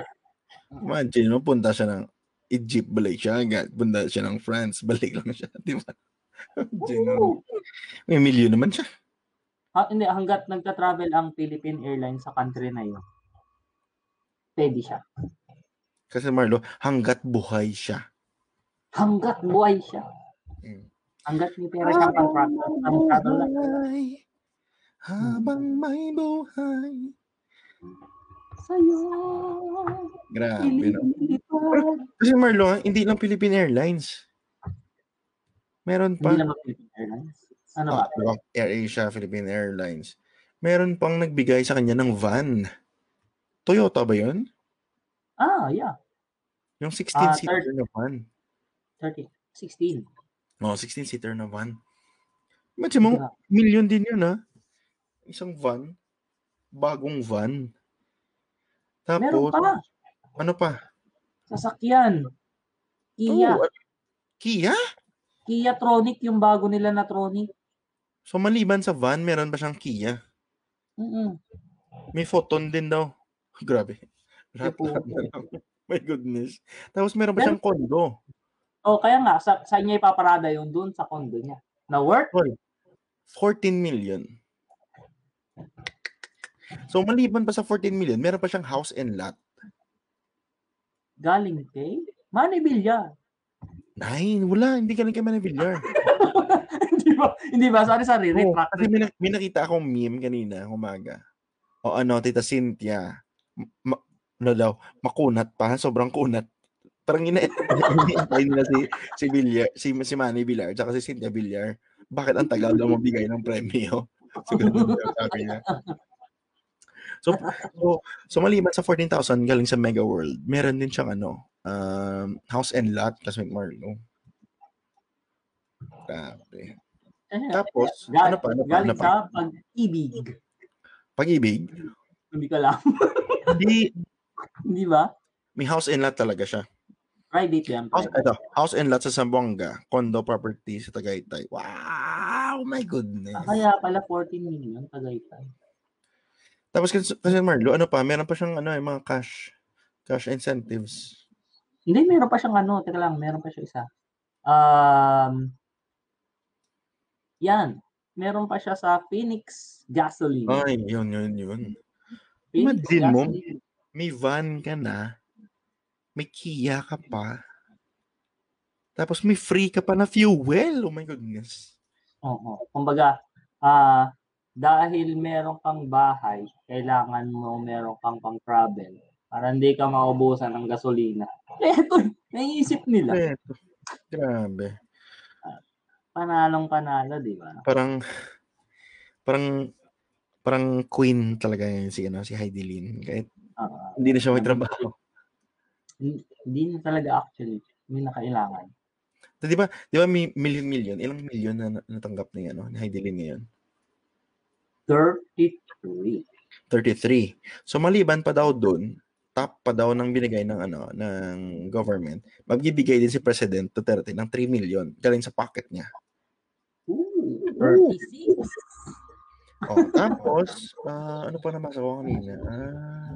Imagine mo, punta siya ng Egypt, balik siya agad. Punta siya ng France, balik lang siya. Di ba? May milyon naman siya. Ha, hindi, hanggat nagta-travel ang Philippine Airlines sa country na yun, pwede siya. Kasi Marlo, hanggat buhay siya. Hanggat buhay siya. Mm. Hanggat may pera. Pang-travel lang. Buhay, habang may buhay. Sa'yo, Grabe, no? ililipad. Kasi Marlo, hindi lang Philippine Airlines. Meron pa. Hindi lang ang Philippine Airlines. Ano ba? Ah, diba? Air Asia, Philippine Airlines. Meron pang nagbigay sa kanya ng van. Toyota ba yun? Ah, yeah. Yung 16 Ah, seater na van. 30, 16. Oh, 16-seater na van. Imagine mo, Grabe. million din yun ha. Isang van. Bagong van. Meron Tapos, pa. ano pa? Sasakyan. Kia. Oh, Kia? Kia Tronic, yung bago nila na Tronic. So maliban sa van, meron pa siyang Kia. Mm-mm. May photon din daw. Grabe. Lahat- po. lahat na lang. My goodness. Tapos meron Meron- siyang kondo. Oh, kaya nga, sa, sa inyo ipaparada yung dun sa condo niya. Na worth? 14 million. So maliban pa sa 14 million, meron pa siyang house and lot. Galing kay Manny Villar. Nine, wala, hindi ka lang kay Manavillar. hindi ba? Hindi ba? Sorry, sorry. Retract. kasi may, may nakita akong meme kanina, umaga. O ano, Tita Cynthia, ma- ano daw, makunat pa, sobrang kunat. Parang ina ina nila si si Villar, si si Manny Villar, tsaka si Cynthia Villar. Bakit ang tagal daw mabigay ng premyo? So, ganun daw sabi niya. So, so, so maliban sa 14,000 galing sa Mega World, meron din siyang ano, um, house and lot, kasi Marlo. Grabe. Tapos, Gal- ano pa, ano pa, galing ano pa? sa pag-ibig. Pag-ibig, Hindi ka lang. hindi, Hindi ba? may house and lot talaga siya. Private yan. House, private. ito, house and lot sa Zamboanga, condo property sa Tagaytay. Wow, my goodness. Ah, Kaya pala 14 million Tagaytay. Tapos kasi, kasi Marlo, ano pa, meron pa siyang ano, yung mga cash, cash incentives. Hindi, meron pa siyang ano. Teka lang, meron pa siya isa. Um, yan. Meron pa siya sa Phoenix Gasoline. Ay, yun, yun, yun. Phoenix imagine mo. May van ka na, may Kia ka pa, tapos may free ka pa na fuel. Oh my goodness. Oo. Kumbaga, ah dahil meron kang bahay, kailangan mo meron kang pang travel para hindi ka maubusan ng gasolina. Ito, naiisip nila. Eto, grabe. Panalong panalo, di ba? Parang, parang, parang queen talaga yun si, ano, si Heidi Lin. Kahit Ah, hindi na siya may trabaho. hindi na talaga actually. Hindi na kailangan. So, di ba, di ba may million-million? Ilang million na na- natanggap ni, ano, ni Heidi Lin ngayon? 33. 33. So, maliban pa daw dun, top pa daw ng binigay ng, ano, ng government, magbibigay din si President Duterte ng 3 million galing sa pocket niya. Ooh, 36. Oh, tapos, ah, ano pa nabasa ko kanina? Ah,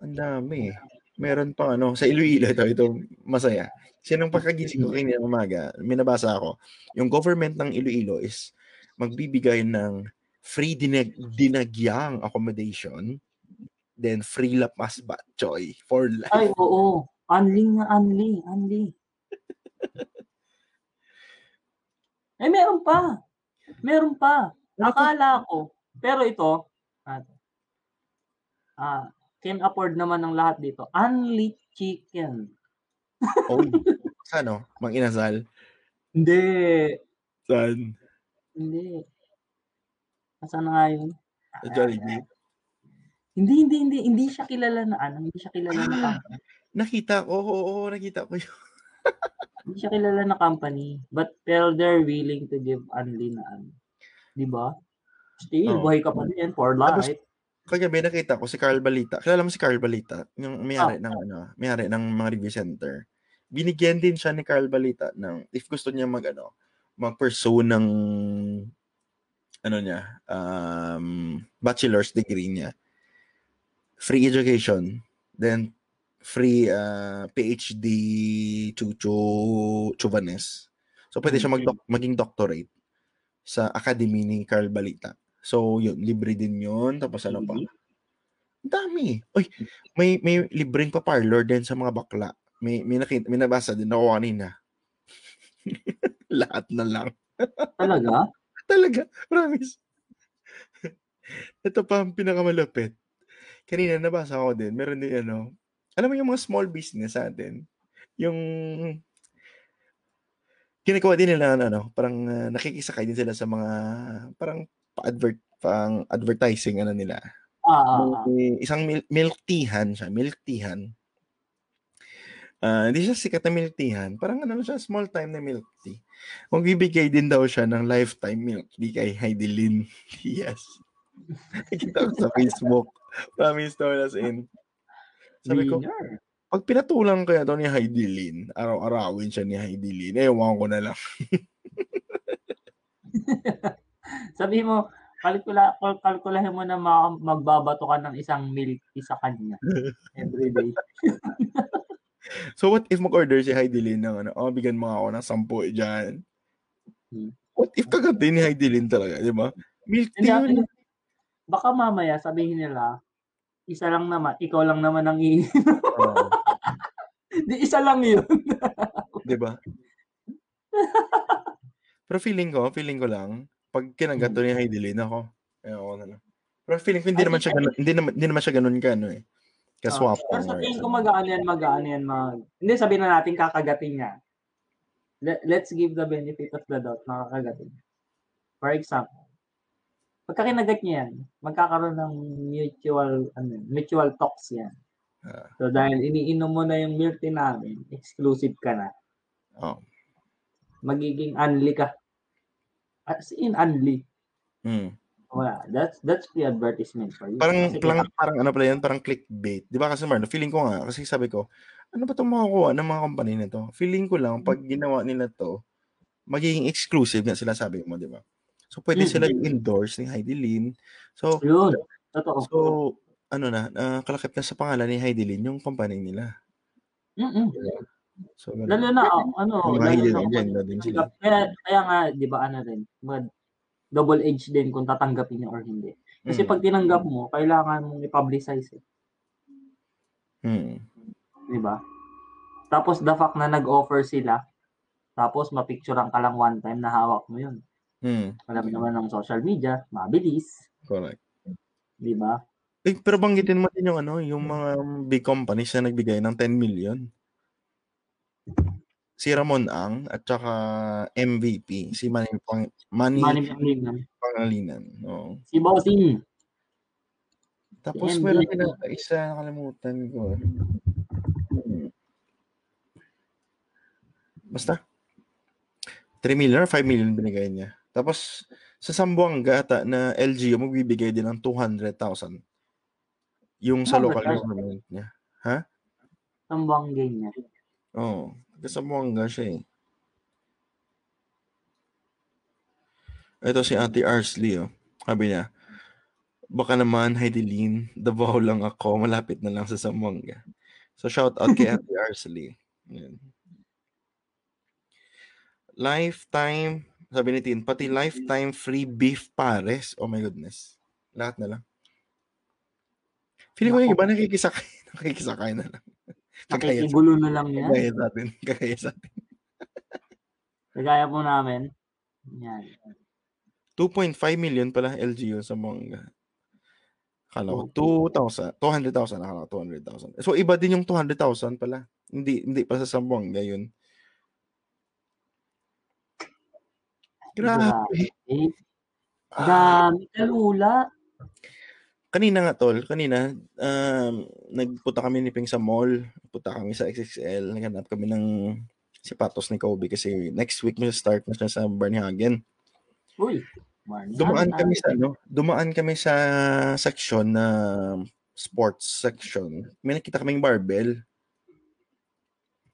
ang dami. Meron pang ano, sa Iloilo ito, ito masaya. Sinong pagkagising ko kanina umaga, may nabasa ako. Yung government ng Iloilo is magbibigay ng free dinag dinagyang accommodation, then free lapas batchoy for life. Ay, oo. Unli nga, unli. Unli. eh, meron pa. Meron pa. Akala ko. Pero ito, ah, ah, can afford naman ng lahat dito. Unli chicken. Oh, ano? Mang inasal? Hindi. Saan? Hindi. Nasaan na nga yun? Sa Jollibee? Hindi, hindi, hindi. Hindi siya kilala na ano. Hindi siya kilala na Ah. Nakita ko, oo, oo, nakita ko yun. Hindi siya kilala na company. But, pero they're willing to give unli na ano. Di ba? Still, Oo. buhay ka pa din for Tapos, life. Kagabi nakita ko si Carl Balita. Kilala mo si Carl Balita? Yung may-ari ng ano, may-ari ng mga review center. Binigyan din siya ni Carl Balita ng if gusto niya mag ano, mag-pursue ng ano niya, um, bachelor's degree niya. Free education, then free uh, PhD chuchu chuvanes. So pwede siya mag maging doctorate sa academy ni Carl Balita. So, yun, libre din yun. Tapos ano pa? Ang dami. Uy, may, may libreng pa parlor din sa mga bakla. May, may, nakita, may nabasa din ako kanina. Lahat na lang. Talaga? Talaga, promise. Ito pa ang pinakamalapit. Kanina nabasa ko din, meron din ano, alam mo yung mga small business sa atin, yung ginagawa din nila ano, parang uh, nakikisakay din sila sa mga parang pa-advert pang advertising ano nila. Ah. May isang mil- milk teahan siya, milk teahan. Ah, hindi siya sikat na milk teahan. Parang ano siya, small time na milk tea. Kung bibigay din daw siya ng lifetime milk tea kay Heidi Lin. yes. Nakita ko sa Facebook. Promise to as in. Sabi ko, Winner. pag pinatulang kaya to ni Heidi Lin, araw-arawin siya ni Heidi Lin, ewan ko na lang. Sabi mo, kalkula, kal- kalkulahin mo na ma- magbabato ka ng isang milk sa kanya every day. So what if mag-order si Heidi Lin ng ano, oh, bigyan mo ako ng sampu dyan. Hmm. What if kagati ni Heidi Lin talaga, di ba? Milk tea yun. baka mamaya sabihin nila, isa lang naman, ikaw lang naman ang i... Oo, Di, isa lang yun. di ba? Pero feeling ko, feeling ko lang, pag kinagat to ni Heidi Lin, ako, ayoko na lang. Pero feeling ko hindi naman siya ganun, hindi naman, hindi naman siya ganun ka, ano eh. Kaswap. Pero sa tingin ko magaan yan, magaan yan. Mag... Hindi, sabihin na natin kakagatin niya. Let, let's give the benefit of the doubt na kakagatin niya. For example, pagka kinagat niya yan, magkakaroon ng mutual, ano, mutual talks yan. Ah. So dahil iniinom mo na yung milk tea namin, exclusive ka na. Oh. Magiging unli ka. As in unli. Hmm. Wala. That's that's the advertisement for you. Parang, Kasi parang, parang ano pala yan, parang clickbait. Di ba kasi Marlo, feeling ko nga, kasi sabi ko, ano ba itong makukuha ng mga company na to? Feeling ko lang, pag ginawa nila to, magiging exclusive nga sila sabi mo, di ba? So, pwede Mm. sila endorse ni Heidi Lin. So, Yun. Totoo. so, ano na, uh, kalakip na sa pangalan ni Heidi Lin yung company nila. Mm-mm. So, ganun. Lalo na, oh, ano, Yung lalo na kung agenda din sila. Kaya, kaya nga, di ba, ano rin, double edge din kung tatanggapin niya or hindi. Kasi Mm. pag tinanggap mo, kailangan mong i-publicize eh. Hmm. Di ba? Tapos the fact na nag-offer sila, tapos mapicturean ka lang one time na hawak mo yun. Hmm. Alam naman ng social media, mabilis. Correct. Di ba? Eh, pero banggitin mo din yung ano, yung mga big companies na nagbigay ng 10 million. Si Ramon Ang at saka MVP, si Manny, Pang, Manny, Manny Pangilinan. Pangalinan. Oo. Si Bossing. Tapos Si meron na isa, nakalimutan ko. Basta. 3 million or 5 million binigay niya. Tapos, sa Sambuanga ata na LGU, magbibigay din ng 200,000. Yung sa local 200,000? government niya. Tambang game niya. Oo. Oh, sa Sambuanga siya eh. Ito si Ate Arsley, oh. Sabi niya, baka naman, Heidelin, Davao lang ako, malapit na lang sa Sambuanga. So, shout out kay Ate Arsley. Yan. Lifetime, sabi ni Tin, pati lifetime free beef pares. Oh my goodness. Lahat na lang. Feeling ko yung iba nakikisakay. Nakikisakay na lang. Nakikigulo na lang yan. kagaya sa atin. Kagaya sa atin. Kagaya po namin. Yan. 2.5 million pala LGU sa Mongga. Akala ko 2,000, 200,000, akala ko 200,000. So iba din yung 200,000 pala. Hindi hindi pa sa Zamboanga yun. Grabe. Eh, Ah, dami kalula. kanina nga tol, kanina um, nagpunta kami ni Ping sa mall. Punta kami sa XXL. Naghanap kami ng sipatos ni Kobe kasi next week may start na siya sa Barnhagen. Uy. Marna. Dumaan kami sa ano, dumaan kami sa section na sports section. May nakita kaming barbell.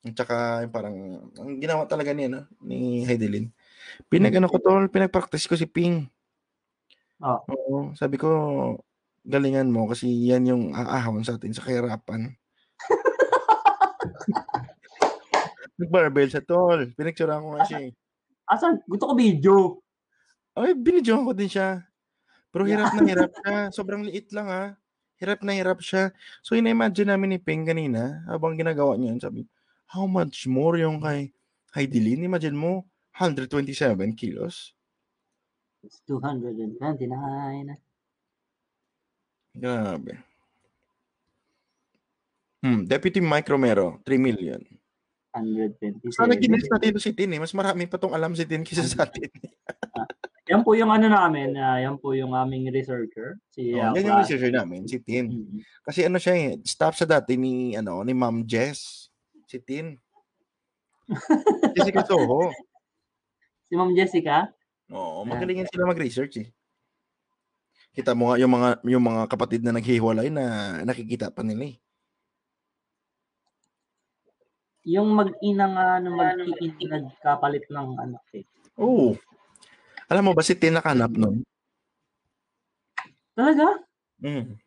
At saka yung parang ang ginawa talaga niya no, ni Heidelin. Pinagano ko tol, pinagpractice ko si Ping. Oh. Oo, sabi ko galingan mo kasi yan yung aahon sa atin sa kahirapan. Nag-barbell sa tol. Pinagtsura ko nga siya. eh. Asan? Gusto ko video. Ay, binidyohan ko din siya. Pero hirap na hirap siya. Sobrang liit lang ha. Hirap na hirap siya. So, ina-imagine namin ni Ping kanina, habang ginagawa niya, yun, sabi, how much more yung kay Heidelin? Imagine mo, 127 kilos. It's 229. Grabe. Hmm, Deputy Mike Romero, 3 million. 127. Sana ginis natin ito si Tin eh. Mas marami pa tong alam si Tin kisa sa atin. Yan po yung ano namin, ah, yan po yung aming researcher. Si Oh, ah, yan yung researcher namin, si Tin. Mm. Kasi ano siya eh, staff sa dati ni, ano, ni Ma'am Jess. Si Tin. Jessica Soho. Si Ma'am Jessica? Oo, magaling yan sila mag-research eh. Kita mo nga yung mga yung mga kapatid na naghihiwalay na nakikita pa nila eh. Yung mag-ina nga na mag-iin nagkapalit ng anak eh. Oo. Alam mo ba si Tin nakanap nun? Talaga? Mm.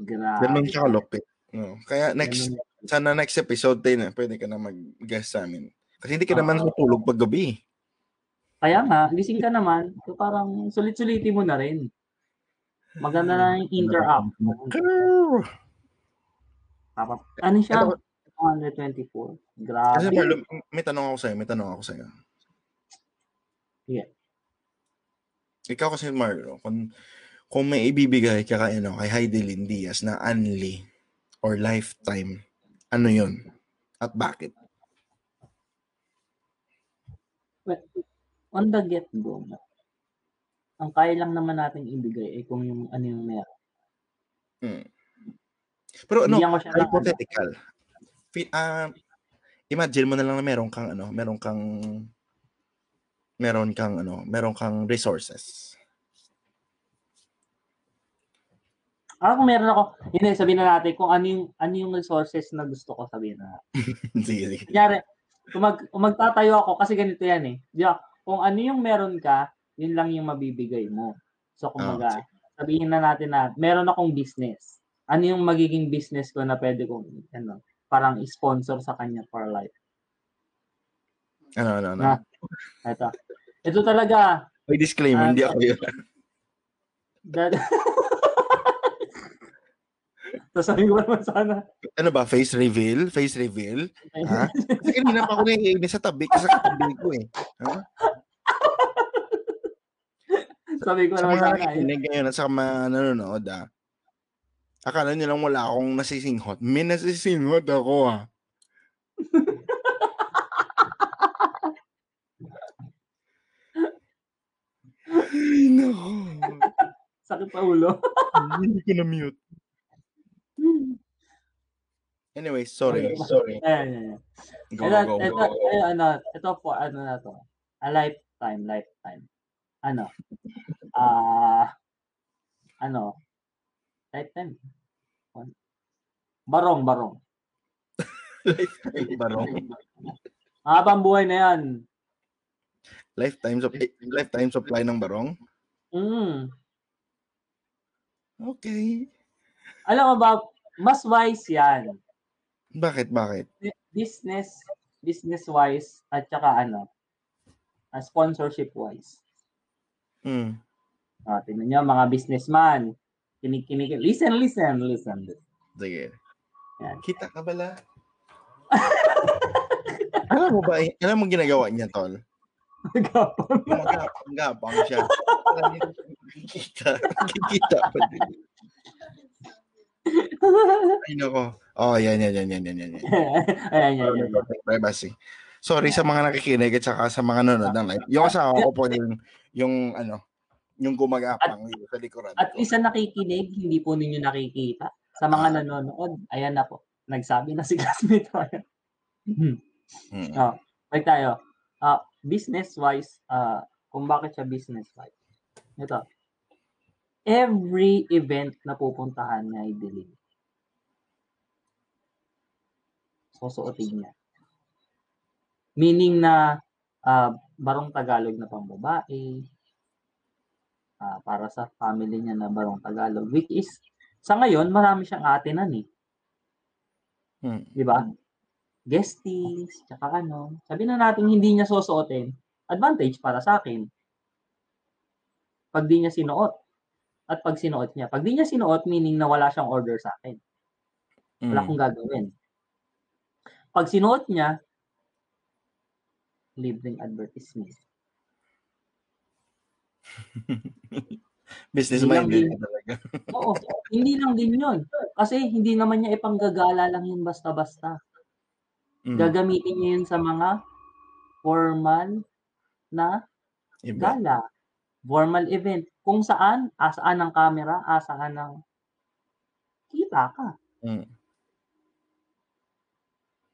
Grabe. Ganun siya kalupit. No. Kaya next, Ganun. sana next episode tayo na, pwede ka na mag-guest sa amin. Kasi hindi ka Oo. naman tutulog pag gabi. Kaya nga, gising ka naman, so parang sulit-suliti mo na rin. Maganda na yung interact. Papa, ano siya? Ito- 124. Kasi Grabe. Marlo, may tanong ako sa'yo, may tanong ako sa'yo. Yeah. Ikaw kasi Marlo, kung, kung may ibibigay ka kay, ano, kay Heidelin Diaz na Anli or lifetime, ano yun? At bakit? On the get-go, ang kaya lang naman natin ibigay ay kung yung ano yung meron. Hmm. Pero ano, hypothetical. Fi- ah, imagine mo na lang na meron kang ano, meron kang meron kang ano, meron kang resources. Ah, kung meron ako, hindi, sabihin na natin kung ano yung, ano yung resources na gusto ko sabihin na. sige, sige. Kunyari, kung, mag, kung magtatayo ako, kasi ganito yan eh. Ba, kung ano yung meron ka, yun lang yung mabibigay mo. So, kumbaga, sabihin na natin na meron akong business. Ano yung magiging business ko na pwede kong, ano, parang sponsor sa kanya for life. Ano, ano, ano. Na- Ito. Ito talaga, May disclaimer, Ah, hindi ako yun. that, Sasabihin ko naman sana. Ano ba, face reveal? Face reveal? Ha? Kasi kanina pa ako naiinis sa tabi kasi sa katabi ko eh. Ha? Sabi ko Sa naman mga sana. eh. nakikinig ngayon at sa mga nanonood ah, akala nyo lang wala akong nasisinghot. May nasisinghot ako ah. Ay, nako. Sakit sa ulo. Hindi ko na-mute. Anyway, sorry. Sorry. Ayan, ayan. Go, ito, go, go. ito, ito, ano, ito po, ano na to. A lifetime, lifetime. Ano? Ah, ano? Lifetime. Barong, barong. Lifetime barong. Habang buhay na yan. Lifetime, sup- eh, lifetime supply ng barong? Mm. Okay. Alam mo ba, mas wise yan. Bakit, bakit? Business, business-wise, at saka ano, ah, sponsorship-wise. Hmm. Ah, tingnan nyo, mga businessman. Kinig-kinig. Listen, listen, listen. Sige. Yan. Kita ka bala? alam mo ba, alam mo ginagawa niya, Tol? Gapang. Magapang siya. Alam niya, Kikita. Kikita pa din. Ay, nako. Oh, yan, yan, yan, yan, yan, yan. yan. Ayan, yan, yan. Privacy. Sorry sa mga nakikinig at saka sa mga nanonood ng live. Yung asawa ko po yung, yung ano, yung gumagapang dito sa likuran. At isa nakikinig, hindi po ninyo nakikita. Sa mga nanonood, ayan na po. Nagsabi na si classmate ko. Hmm. Hmm. Oh, balik tayo. Ah, business-wise, ah, kung bakit siya business-wise. Ito. Every event na pupuntahan niya ay dilim. Susuotin niya. Meaning na ah, barong Tagalog na pambabae, ah, para sa family niya na barong Tagalog, which is, sa ngayon, marami siyang atinan eh. Hmm. Di ba? Guestings, tsaka ano. Sabi na natin hindi niya susuotin, advantage para sa akin. Pag di niya sinuot. At pag sinuot niya. Pag di niya sinuot, meaning na wala siyang order sa akin. Wala Hmm. akong gagawin. Pag sinuot niya, libreng advertisement. Business minded din- talaga. Oo, hindi lang din yun. Kasi hindi naman niya ipanggagala lang yun basta-basta. Hmm. Gagamitin niya yun sa mga formal na Iba. gala, formal event, kung saan, asaan ang camera, asaan ang kita ka. Hmm.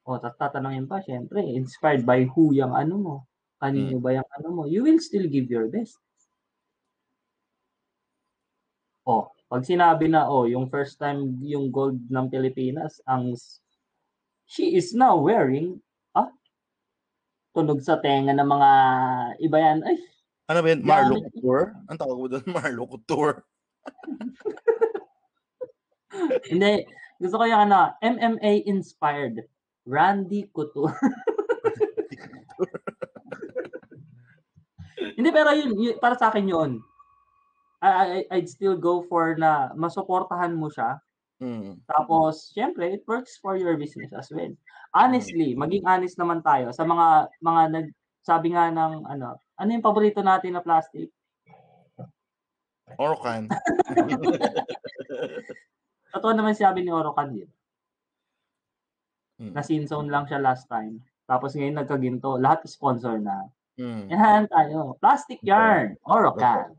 O, tapos tatanungin pa, syempre, inspired by who yung ano mo? Kanino ba yung ano mo? You will still give your best. O, pag sinabi na, oh, yung first time yung gold ng Pilipinas, ang she is now wearing, ah, tunog sa tenga ng mga iba yan. Ay, Ano ba yun? Marlo Yan. Couture? Ang tawag mo doon? Marlo Couture. hindi. Gusto ko yung ano, MMA inspired. Randy Couture. hindi, pero yun, yun, para sa akin yun. I, I, I'd still go for na masuportahan mo siya. Mm. Tapos, syempre, it works for your business as well. Honestly, maging honest naman tayo sa mga mga nag sabi nga ng ano, ano yung paborito natin na plastic? Orocan. Totoo naman sabi ni Orocan din. Mm. Na sin zone lang siya last time. Tapos ngayon nagkaginto, lahat sponsor na. Mm. Yan tayo. Plastic yarn, Orocan.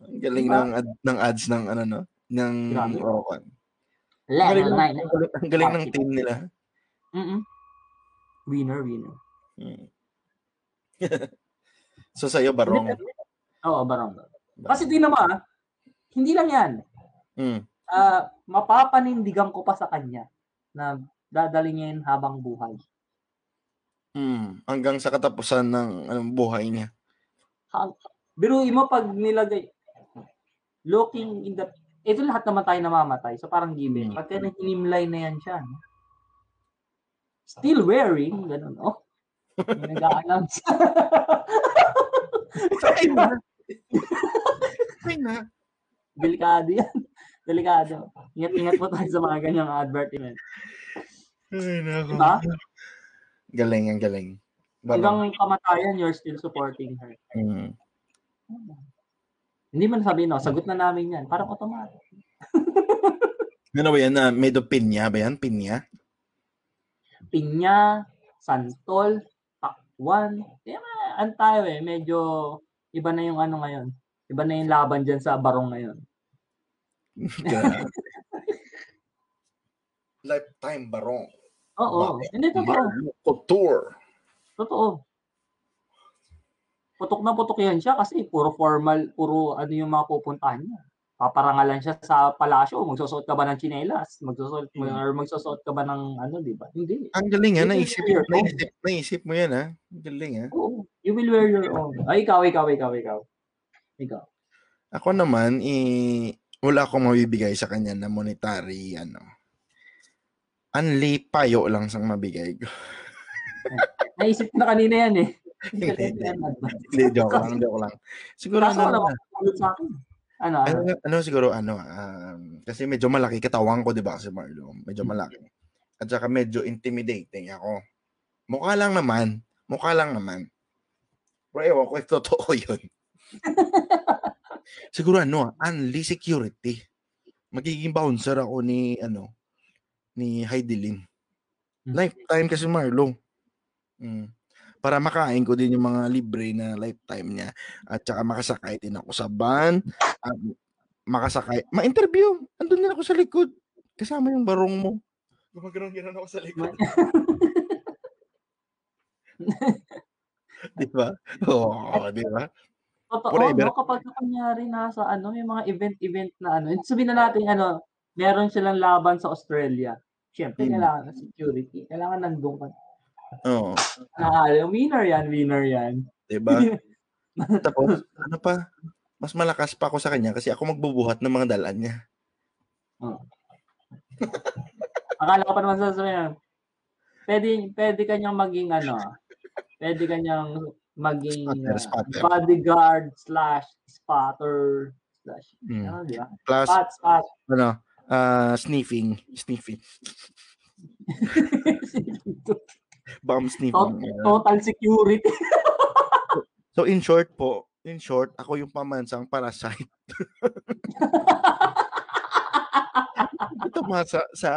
Ang galing Diba? ng ad, ng ads ng ano no ng. Orocan. Ang galing, Level ng, 9. ang galing ng team nila. Mm Winner, winner. Mm. so sa'yo barong. Oo, barang. Kasi di naman, ah, hindi lang yan. Mm. Ah, mapapanindigan ko pa sa kanya na dadali niya yun habang buhay. Mm. Hanggang sa katapusan ng anong buhay niya. Biruin mo pag nilagay, looking in the, ito lahat naman tayo namamatay. So parang given. Hmm. Pagka hinimlay na yan siya. no? Still wearing, ganun. May nag-a-announce. Ay na. Ay na. Delikado yan. Delikado. Ingat-ingat po tayo sa mga ganyang advertisement. Ay nako. Diba? Galing, ang galing. Hanggang Barong. kamatayan, you're still supporting her. Mm. Hindi man sabihin, no, sagot na namin yan. Parang automatic. Ano ba yan? Uh, made of pinya ba yan? Pinya? Pinya, Santol, Takwan. Kaya mga, ano tayo eh, medyo iba na yung ano ngayon. Iba na yung laban dyan sa barong ngayon. Lifetime barong. Oo. Bakit? Hindi, totoo. Couture. Totoo. Putok na putok yan siya kasi puro formal, puro ano yung mga pupuntahan niya. Paparangalan siya sa palasyo, magsusuot ka ba ng tsinelas? Magsusuot, Hmm. or magsusuot ka ba ng ano, di ba? Hindi. Ang galing ha, will naisip, naisip, naisip mo yan ha. Ang galing ha. Oo. You will wear your own. Ay, ikaw, ikaw, ikaw, ikaw. Ikaw. Ako naman, eh, wala akong mabibigay sa kanya na monetary, ano. Anli payo lang sang mabigay ko. Naisip ko na kanina yan eh. Hindi, hindi. Hindi, joke lang, joke lang. Siguro Kaso ano, sa akin. Ano, ano? ano, ano siguro, ano, um, kasi medyo malaki katawan ko, di ba, si Marlo? Medyo malaki. At saka medyo intimidating ako. Mukha lang naman. Mukha lang naman. Pero ewan ko if totoo yun. siguro ano, Anli Security. Magiging bouncer ako ni, ano, ni Heidi Lim. Lifetime kasi Marlo. Mm. Para makain ko din yung mga libre na lifetime niya. At saka makasakay din ako sa van. At makasakay. Ma-interview. Andun din ako sa likod. Kasama yung barong mo. Gumagano'n-ganon ako sa likod. di ba? Oo, di ba? Totoo, Forever. no? Kapag kunyari nasa ano, may mga event-event na ano, sabihin na natin ano, meron silang laban sa Australia. Siyempre, Hmm. kailangan ng security. Kailangan nandun ka. Oo. Nakakala, winner yan, winner yan. Di ba? Tapos, ano pa? Mas malakas pa ako sa kanya kasi ako magbubuhat ng mga dalan niya. Akala ko pa naman sasabihin, pwede, pwede kanyang maging ano, pwede kanyang maging Spotter, uh, spotter. bodyguard slash spotter slash, Mm. ano, di ba? Plus, Spot, spot. ano, ah, sniffing. Sniffing. Bomb sniffing. Tot- Total security. So in short po, in short, ako yung pamansang parasite. Ito mga sa, sa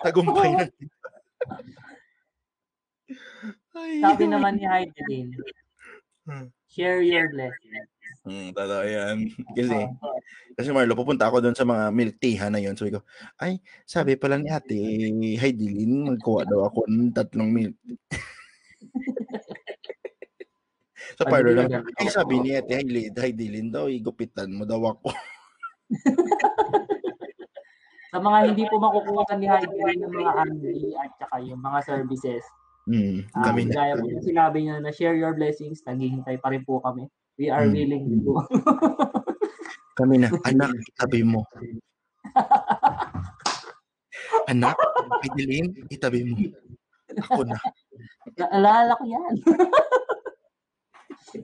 tagumpay ng Ay, Sabi naman ni Heidelin, Hmm. share your blessings. Hmm, totoo yan. Kasi, kasi Marlo, pupunta ako doon sa mga milk teahan na yun. Sabi ko, ay, sabi pala ni ate, Heidelin, magkuha daw ako ng tatlong milk sa Pag parlor lang. Ay, sabi ni ate Heidelin, Heidelin daw, igupitan mo daw ako. Sa mga hindi po makukuha ni Heidi ng mga Andy at saka yung mga services, Ah, kami na. gaya po sinabi niya na share your blessings, naghihintay pa rin po kami. We are Mm. willing to. Kami na, anak, itabi mo. anak, Heidelin, itabi mo. Ako na. Naalala ko yan.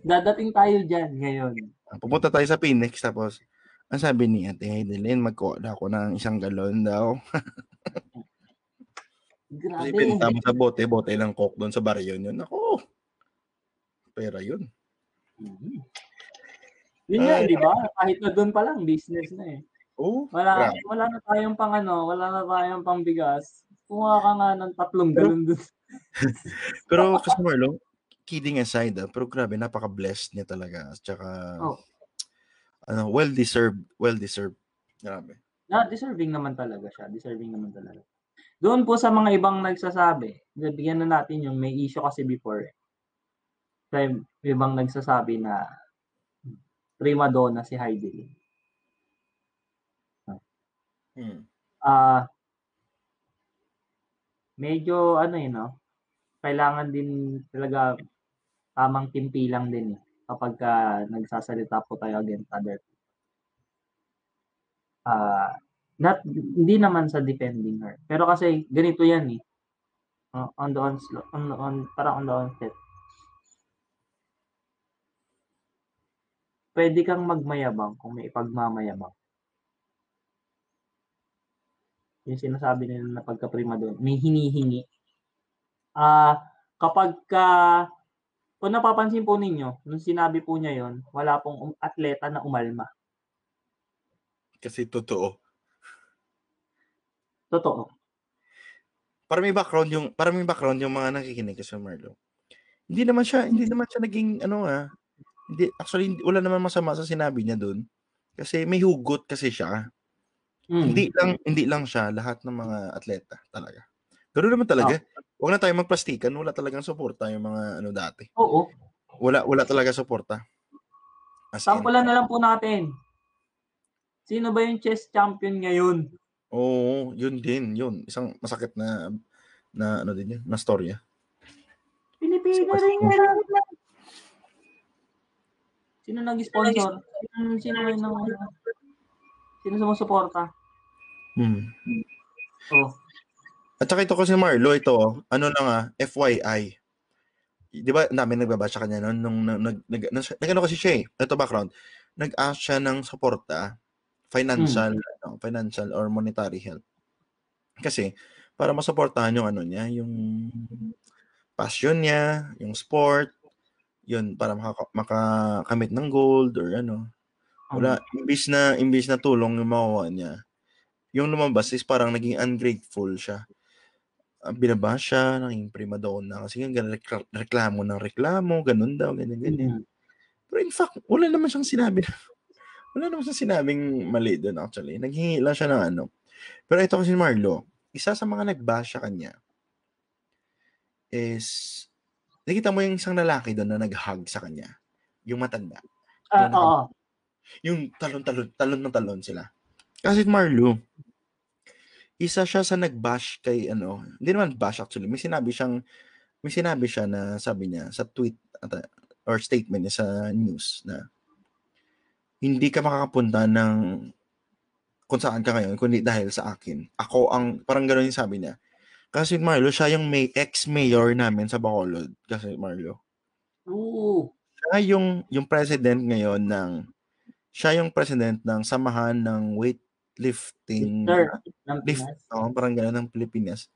Dadating tayo dyan ngayon. Pupunta tayo sa Phoenix, tapos, ang sabi ni ate Heidelin, magkuha daw ako ng isang galon daw. Kasi Grabe. pinunta mo sa bote, bote ng coke doon sa baryo yun. Ako, pera yun. Mhm. Yun nga, di ba? Kahit na doon pa lang, business na eh. Oh, Wala, grabe. wala na tayong pang ano, wala na tayong pang bigas. Kuha ka nga ng tatlong galon doon. Pero kasi Marlo, kidding aside, ah, pero grabe, napaka-blessed niya talaga. At saka, Oh. ano, well-deserved, well-deserved. Grabe. Na, deserving naman talaga siya. Deserving naman talaga. Doon po sa mga ibang nagsasabi, bigyan na natin yung may issue kasi before. Sa ibang nagsasabi na prima donna si Heidi. Lim. Hmm. Ah, medyo ano eh, no? Kailangan din talaga tamang timpilang din eh kapag ka nagsasalita po tayo against other people. Ah, not hindi naman sa defending her. Pero kasi ganito 'yan eh. Uh, on the onslaught, on, on parang on the onset. Pwede kang magmayabang kung may ipagmamayabang. Yung sinasabi nila na pagka-prima doon, may hinihingi. Ah, kapag ka kung napapansin po ninyo, nung sinabi po niya yon, wala pong um- atleta na umalma. Kasi totoo. Totoo. Para may background yung para may background yung mga nakikinig kasi Marlo. Hindi naman siya hindi naman siya naging ano ah. Hindi actually hindi- wala naman masama sa sinabi niya doon. Kasi may hugot kasi siya. Mm. Hindi lang hindi lang siya lahat ng mga atleta talaga. Pero naman talaga. Huwag na tayo magplastikan, wala talagang suporta yung mga ano dati. Oo. Wala wala talaga suporta. Sampulan na lang po natin. Sino ba yung chess champion ngayon? Oo, yun din, yun. Isang masakit na na ano din yun, na storya. Pilipino rin yan. Sino nag-sponsor? Sino, sino yung nang, sino sumusuporta? Hmm. Oh. At saka ito kasi Marlo, ito, ano lang ah, FYI. Di ba, namin nagbabasa kanya noon nung nag, nag, nag, nag, nag ano kasi siya eh, ito background, nag-ask siya ng suporta, financial, ano, financial or monetary help. Kasi, para masuportahan yung ano niya, yung passion niya, yung sport, yun, para makaka, makakamit ng gold or ano. Wala, imbis na, imbis na tulong yung makuha niya, yung lumabas is parang naging ungrateful siya. Uh, binaba siya, naging prima donna kasi rekla- reklamo ng reklamo, ganun daw, ganyan, ganyan. Mm. Pero in fact, wala naman siyang sinabi na, wala naman siyang sinabing mali doon actually. Naghingi lang siya ng ano. Pero ito kasi Marlo, isa sa mga nagbash sa kanya is, nakita mo yung isang lalaki doon na nag-hug sa kanya. Yung matanda. Ah, Yung oo. Yung talon-talon, talon na talon sila. Kasi Marlo, isa siya sa nag-bash kay ano, hindi naman bash actually. May sinabi siyang may sinabi siya na sabi niya sa tweet at, or statement niya sa news na hindi ka makakapunta ng kung saan ka ngayon kundi dahil sa akin. Ako ang parang gano'n yung sabi niya. Kasi Marlo, siya yung may ex-mayor namin sa Bacolod. Kasi Marlo, Oo. siya yung yung president ngayon ng siya yung president ng samahan ng weightlifting Sir, ng lift, oh, parang gano'n ng Pilipinas.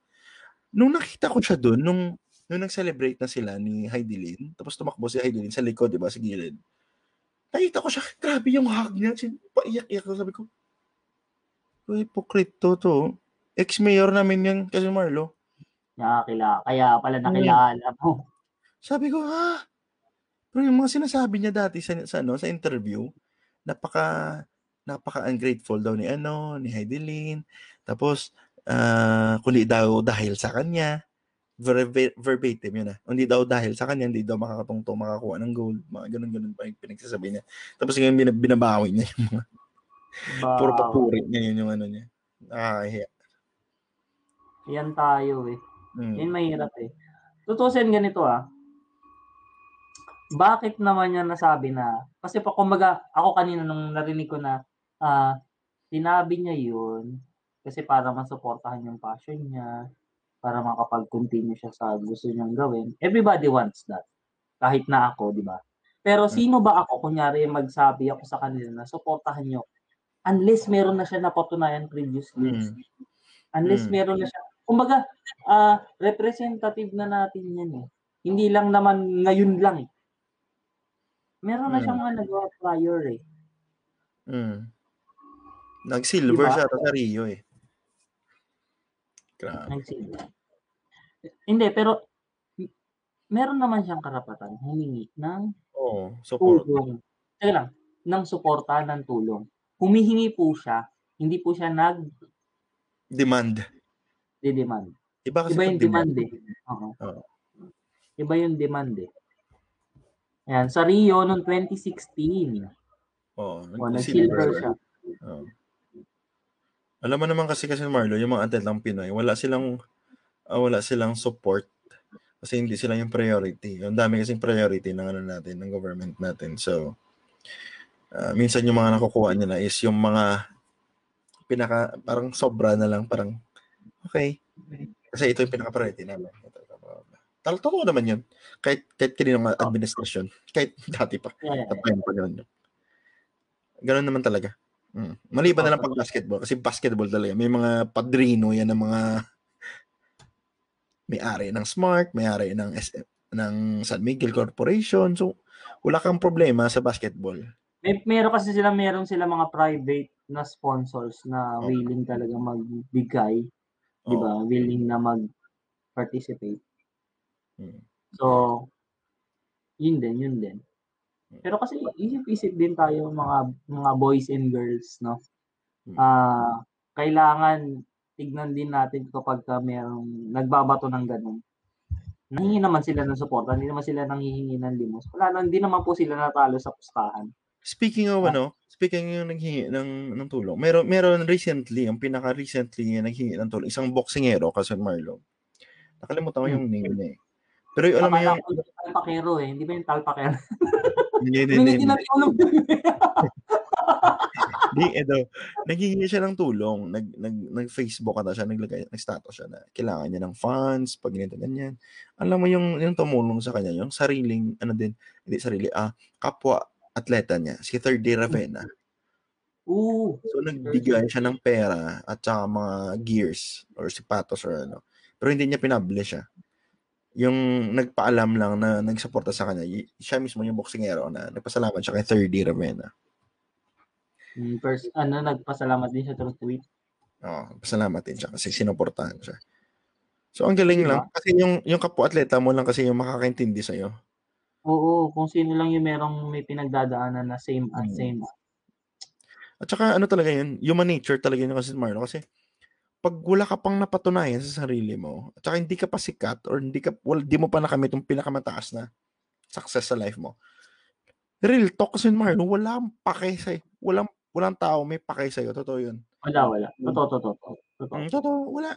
Nung nakita ko siya doon, nung nung nag-celebrate na sila ni Heidelin, tapos tumakbo si Heidelin sa likod, di ba, sa gilid. Nakita ko siya, grabe yung hug niya. Sin- Paiyak-iyak ko, sabi ko, Uy, hypocrite to to. Ex-mayor namin yan kasi Marlo. Nakakila. Kaya pala nakilala mo. Sabi ko, ha? Pero yung mga sinasabi niya dati sa, sa, ano, sa interview, napaka napaka-ungrateful daw ni ano, ni Heidelin. Tapos, uh, kundi daw dahil sa kanya, ver- verbatim yun ah. Hindi daw dahil sa kanya, hindi daw makakatungtong makakuha ng gold. Mga ganun-ganun pa yung pinagsasabi niya. Tapos ngayon bin- binabawi niya yung mga puro papuri niya yun yung ano niya. Nakakahiya. Yan tayo eh. Hmm. Yan mahirap eh. Tutusin ganito ah. Bakit naman niya nasabi na, kasi pa kumbaga, ako kanina nung narinig ko na, ah, uh, sinabi niya yun, kasi para masuportahan yung passion niya, para makapag-continue siya sa gusto niyang gawin. Everybody wants that. Kahit na ako, di ba? Pero hmm. sino ba ako, kunyari, magsabi ako sa kanila na suportahan niyo unless meron na siya napatunayan previously. Mm. Unless mm. meron na siya. Kumbaga, uh, representative na natin yan eh. Hindi lang naman ngayon lang eh. Meron na mm. siyang mga nagawa prior eh. Mm. Nag-silver diba? siya sa Rio eh. Grabe. Hindi, pero meron naman siyang karapatan humingi ng oh, support. tulong. Teka lang, ng suporta ng tulong. Humihingi po siya, hindi po siya nag demand. Di-demand. Iba kasi Iba yung demand, demand eh. Oo. Oh. Iba yung demand eh. Ayan, sa Rio noong 2016. Oh, oh nag-silver siya. Oh. Alam mo naman kasi kasi Marlo, yung mga atletang Pinoy, wala silang uh, wala silang support kasi hindi sila yung priority. Ang dami kasing priority ng ano natin, ng government natin. So, uh, minsan yung mga nakukuha nila is yung mga pinaka, parang sobra na lang, parang, okay. Kasi ito yung pinaka-priority namin. Tal totoo naman yun. Kahit, kahit kaninong administrasyon. Kahit dati pa. Yeah. At pa yun. Ganun naman talaga. Mm. Maliban na lang pag basketball kasi basketball talaga may mga padrino yan ng mga may-ari ng Smart, may-ari ng SM, ng San Miguel Corporation. So wala kang problema sa basketball. May meron kasi sila meron sila mga private na sponsors na oh. willing talaga magbigay. 'Di ba? Willing na mag-participate. Hmm. So yun din, yun din. Pero kasi isip-isip din tayo mga mga boys and girls, no? Hmm. Ah, uh, kailangan tignan din natin kapag ka merong nagbabato ng ganun. Nanghihingi naman sila ng suporta, hindi naman sila nanghihingi ng limos. Wala lang, hindi naman po sila natalo sa pustahan. Speaking of ah. ano, speaking yung naghingi ng ng tulong. Meron meron recently, ang pinaka recently yung naghingi ng tulong, isang boksingero kasi Marlo. Nakalimutan ko yung hmm. name niya eh. Pero yung, alam mo yung... Talpakero eh. Hindi ba yung talpakero? Hindi, hindi, hindi. Di, edo, naghihingi siya ng tulong. Nag, nag, nag-Facebook ata siya, naglagay, nag-status siya na kailangan niya ng funds, pag ganito, ganyan. Alam mo yung, yung tumulong sa kanya, yung sariling, ano din, hindi sarili, ah, kapwa atleta niya, si Third Day Ravenna. Ooh. So, nagbigay siya ng pera at saka mga gears or sipatos or ano. Pero hindi niya pinablish siya yung nagpaalam lang na nagsuporta sa kanya, siya mismo yung boksingero na nagpasalamat siya kay 3D Ravenna. Mm, first, ano, nagpasalamat din siya through tweet. Oo, oh, pasalamat din siya kasi sinuportahan siya. So, ang galing diba? lang. Kasi yung, yung kapwa-atleta mo lang kasi yung makakaintindi sa'yo. Oo, kung sino lang yung merong may pinagdadaanan na same at hmm. same. At saka ano talaga yun, human nature talaga yun kasi Marlo. Kasi pag wala ka pang napatunayan sa sarili mo, at saka hindi ka pa sikat or hindi ka well, di mo pa nakamit yung pinakamataas na success sa life mo. Real talk kasi Marlon, walang pake sa walang walang tao may pake sa iyo, totoo 'yun. Wala, wala. Totoo, totoo. Totoo. Mm, totoo, wala.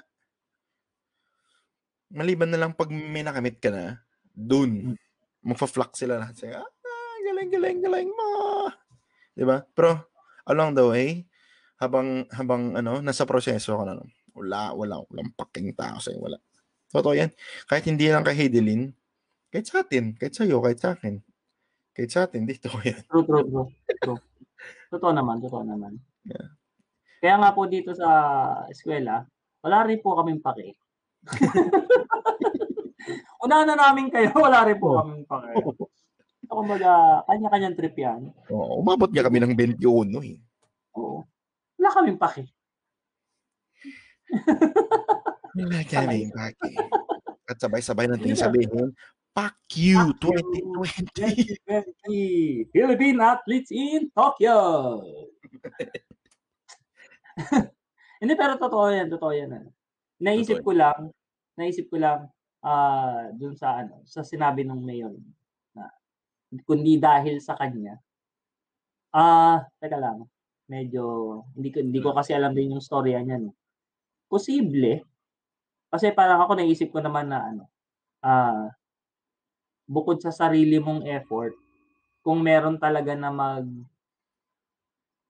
Maliban na lang pag may nakamit ka na, dun, mm. Magfa-flock sila lahat. Say, ah, galing, galing, galing mo. 'Di ba? Pero along the way, habang habang ano nasa proseso ka na no? wala wala walang paking tao sa wala totoo yan kahit hindi lang kay Heidelin kahit sa atin kahit sa iyo kahit sa akin kahit sa atin dito yan true true true, true. totoo naman totoo naman yeah. kaya nga po dito sa eskwela wala rin po kaming pake Una na namin kayo, wala rin po oh. kaming pake. So, kumbaga, kanya-kanyang trip yan. Oo, oh, umabot nga kami ng 21 eh. Oo. Wala kaming paki. Wala kaming paki. At sabay-sabay natin sabihin, Fuck you, Fuck you, 2020. 2020 Philippine athletes in Tokyo. Hindi, pero totoo yan, totoo yan. Ano. Naisip Totoo. ko lang, naisip ko lang, ah, dun sa ano, sa sinabi ng mayor na kundi dahil sa kanya. Ah, teka lang. Medyo hindi ko hindi ko kasi alam din yung storya niyan. Posible. Kasi parang ako naisip ko naman na ano, ah, bukod sa sarili mong effort, kung meron talaga na mag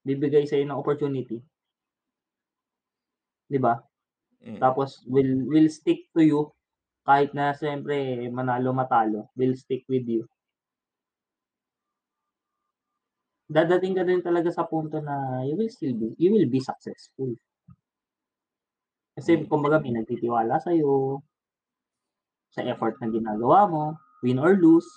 bibigay sa'yo ng opportunity. 'Di ba? Mm. Tapos will will stick to you kahit na siyempre manalo matalo, will stick with you. Dadating ka din talaga sa punto na you will still be you will be successful. Kasi Mm. kumbaga may nagtitiwala sa'yo, sa effort na ginagawa mo, win or lose.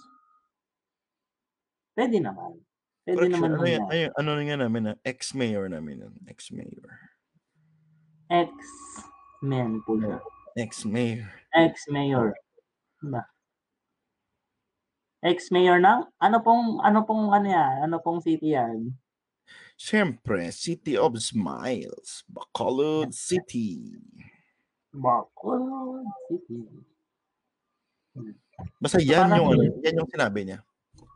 Puwede naman. Puwede Correction, naman ano yan, ay, ano na nga namin, ah, ex-mayor namin yun, ex-mayor. Ex-men po siya. Ex-mayor. Ex-mayor. Ba? Ex-mayor ng ano pong ano pong ano yan, ano pong city yan? Siyempre, City of Smiles, Bacolod City. Bacolod City. Basta So, yan yung, ano, yan yung sinabi niya.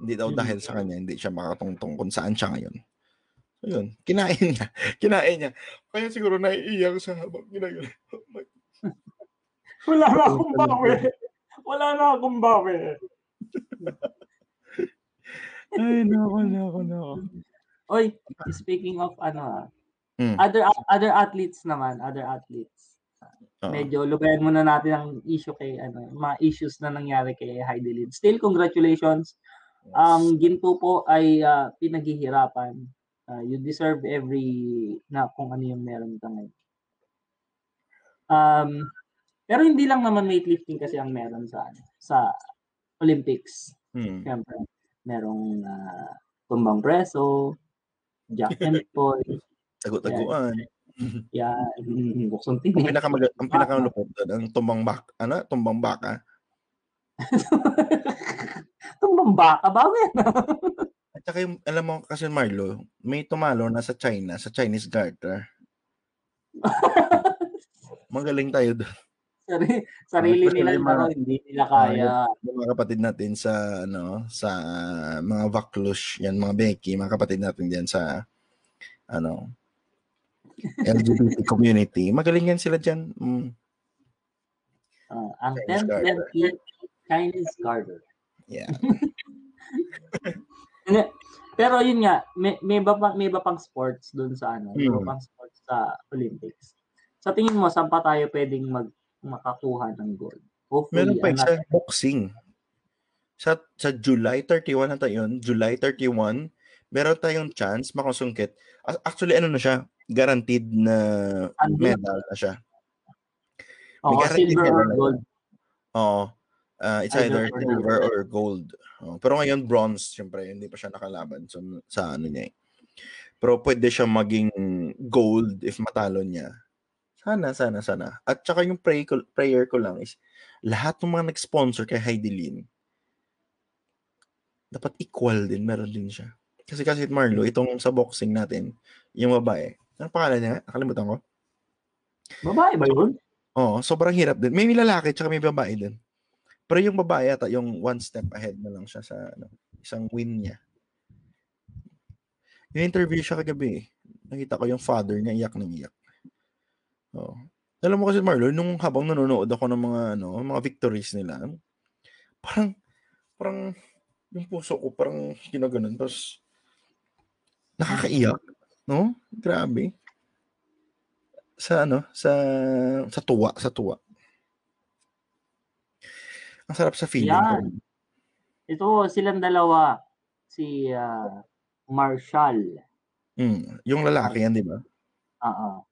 Hindi daw Mm. dahil sa kanya, hindi siya makatungtong kung saan siya ngayon. So yun, kinain niya. Kinain niya. Kaya siguro naiiyak siya habang ginagawa. Wala na akong bawi. Wala na akong bawi. Ay, nako, nako, nako. Oy, speaking of ano ah, Mm. other other athletes naman, other athletes. Oo. Medyo lubayan muna natin ang issue kay ano, mga issues na nangyari kay Heidi Lin. Still congratulations. Ang ginto po ay ah, pinaghihirapan. Ah, you deserve every na kung ano yung meron ka ngayon. Um, pero hindi lang naman weightlifting kasi ang meron sa ano, sa Olympics. Mm. Siyempre, merong ah, tumbang preso, jack and Paul, Tagu-taguan. yan, buksong Ang tinik. pinaka ang pinakalupot doon, ang tumbang bak, ano, tumbang baka. tumbang baka, bago yan. At saka yung, alam mo kasi Marlo, may tumalo na sa China, sa Chinese Garter. Magaling tayo doon. Sari- sarili Especially nila mga- hindi nila Ah, kaya. yung mga kapatid natin sa ano sa mga Vaclush, yan mga Becky, mga kapatid natin diyan sa ano LGBT community. Magaling yan sila diyan. Mm, Ah, ang Chinese 10 garter. 10 Chinese garter. yeah. Pero yun nga, may, may, iba pang, may iba pang sports doon sa ano, may iba Hmm. pang sports sa Olympics. Sa tingin mo, saan pa tayo pwedeng mag, makakuha ng gold? Hopefully, Meron pa ano, isa, boxing. Sa sa July 31 na tayo yun, July 31, meron tayong chance makasungkit. Actually, ano na siya, guaranteed na Andun. medal na siya. May guarantee silver ka or gold. Oo. Ah, it's either Either silver or gold. Oo. pero ngayon bronze, syempre, hindi pa siya nakalaban sa, sa ano niya. eh. Pero pwede siya maging gold if matalo niya. Sana, sana, sana. At saka yung pray ko, prayer ko lang is lahat ng mga nag-sponsor kay Heidi Lin, dapat equal din, meron din siya. Kasi kasi Marlo, itong sa boxing natin, yung babae, ano pangalan niya? Nakalimutan ko. Babae ba yun? Oo, sobrang hirap din. May lalaki tsaka may babae din. Pero yung babae yata, yung one step ahead na lang siya sa ano, isang win niya. Yung interview siya kagabi, eh. nakita ko yung father niya iyak ng iyak. Oo. Alam mo kasi Marlon, nung habang nanonood ako ng mga ano, mga victories nila, parang parang yung puso ko parang ginaganon tapos nakakaiyak, no? Grabe. Sa ano, sa sa tuwa, sa tuwa. Ang sarap sa feeling. Yan. Ito, silang dalawa. Si ah, Marshall. Mm, yung lalaki yan, di ba? Oo.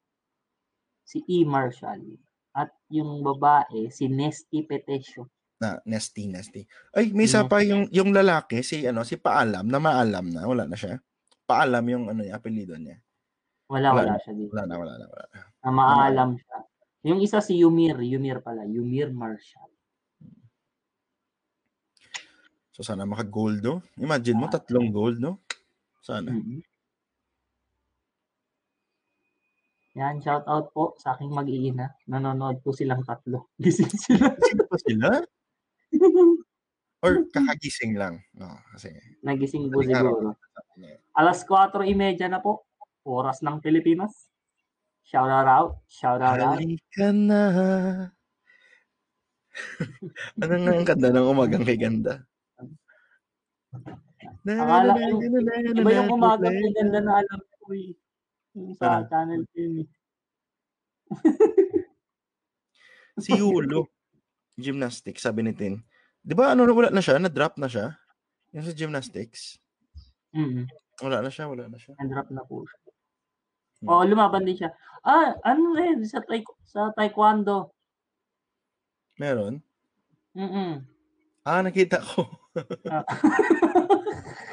Si E. Marshall. At yung babae, si Nesty Petesio. Na nesty, nesty. Ay, may isa pa yung yung lalaki, si ano, si Paalam, na maalam na, wala na siya. Paalam yung ano, yung apelyido niya. Wala, Wala wala, siya dito. Wala na, wala na, wala na. Na maalam siya. Yung isa si Yumir. Yumir pala. Yumir Marshall. So sana maka-gold, no? Imagine mo, tatlong gold, no? Sana. Mhm. Yan, shout out po sa aking mag-iina. Nanonood po silang tatlo. Gising sila. Sino pa sila? Or kakagising lang? No, kasi Nagising po siguro. Alas 4.30 na po. Oras ng Pilipinas. Shout out. Shout out. Halika na. ano nga ang ganda ng umagang kay ganda? Akala ko, Iba yung umaga may ganda na alam ko eh. Yung sa Ah. channel ko yun eh. Si Yulo, gymnastics, sabi ni Tin. Di ba ano, wala na siya? Na-drop na siya? Yung sa gymnastics. Mm-hmm. Wala na siya, wala na siya. Nag-drop na po siya. Hmm. Oo, lumaban din siya. Ah, ano eh, sa, taek- sa taekwondo. Meron? Mm-mm. Ah, nakita ko.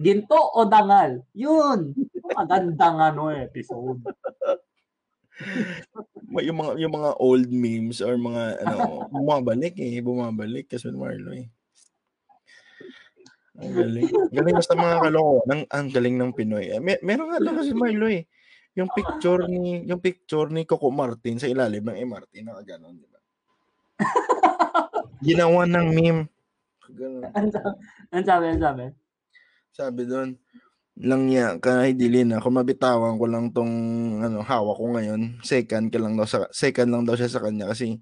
Ginto o dangal? Yun. Magandang ano episode. May- yung mga yung mga old memes or mga ano bumabalik eh bumabalik kasi Marlo eh ang galing Ang galing basta mga kaloko ang, ang galing ng Pinoy Eh, May, meron nga daw kasi Marlo eh yung picture ni yung picture ni Coco Martin sa ilalim ng MRT nakaganon di ba ginawa ng meme Ganun. Ano sabi? Ano sabi? Sabi? doon lang niya kahit dili na kung mabitawan ko lang tong ano hawak ko ngayon second ka lang daw sa second lang daw siya sa kanya kasi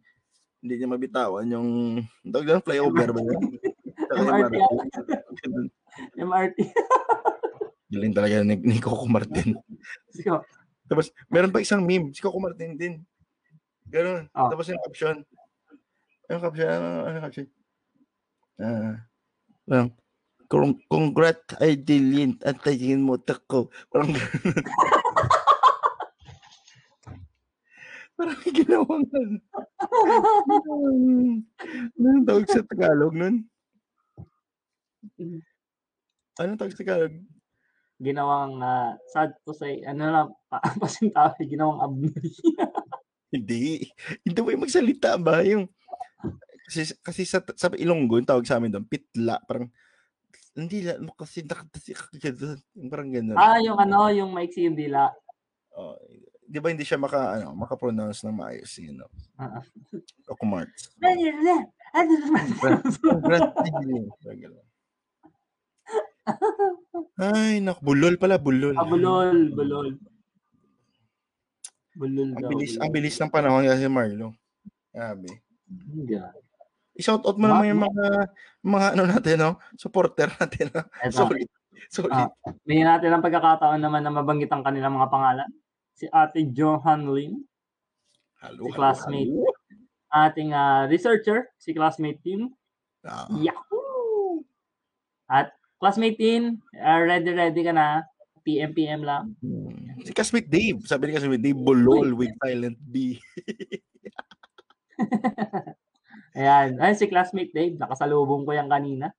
hindi niya mabitawan yung tawag doon flyover ba yun? MRT. MRT. Galing talaga ni, ni Coco Martin. Tapos meron pa isang meme si Coco Martin din. Ganun. Ah. Tapos yung caption. Yung caption, ano, ano yung caption? Ah, parang, Kung congrat ay dilin at tayin mo tako. Parang ganun. Parang ginawang ano. Anong tawag sa Tagalog nun? Anong tawag sa Tagalog? ginawang uh, sad to say, ano lang, pa, pasintabi, ginawang abnoy. Hindi. Hindi mo yung magsalita ba? Yung, kasi, kasi sa, sa Ilonggo, tawag sa amin doon, pitla. Parang, hindi lang mo kasi nakatasi ka doon. Yung Parang gano'n. ah, yung ano, yung maiksi yung dila. Oh, di ba hindi siya maka, ano, maka-pronounce ng maayos, you know? Ah. Coco Marts. Ano naman? Congrats din. Parang gano'n. Ay, nak, bulol pala, bulol. Ah, bulol, bulol. Bulol Ang daw. bilis, ang bilis ng panahon kasi Marlo. Grabe. Hindi. I-shout out mo Ma- naman yung mga mga ano natin, no? Supporter natin, no? Solid. Ah. bigyan natin ang pagkakataon naman na mabanggit ang kanilang mga pangalan. Si Ate Johan Lin, Hello, si classmate. ating ah, researcher, si classmate team. Ah, Yahoo! At classmate team, ah, ready ready ka na. PM PM lang. hmm. si Kasmit Dave. Sabi ni Kasmit Dave, Bolol with silent B. Ayan. Ay, si classmate Dave, nakasalubong ko yan kanina.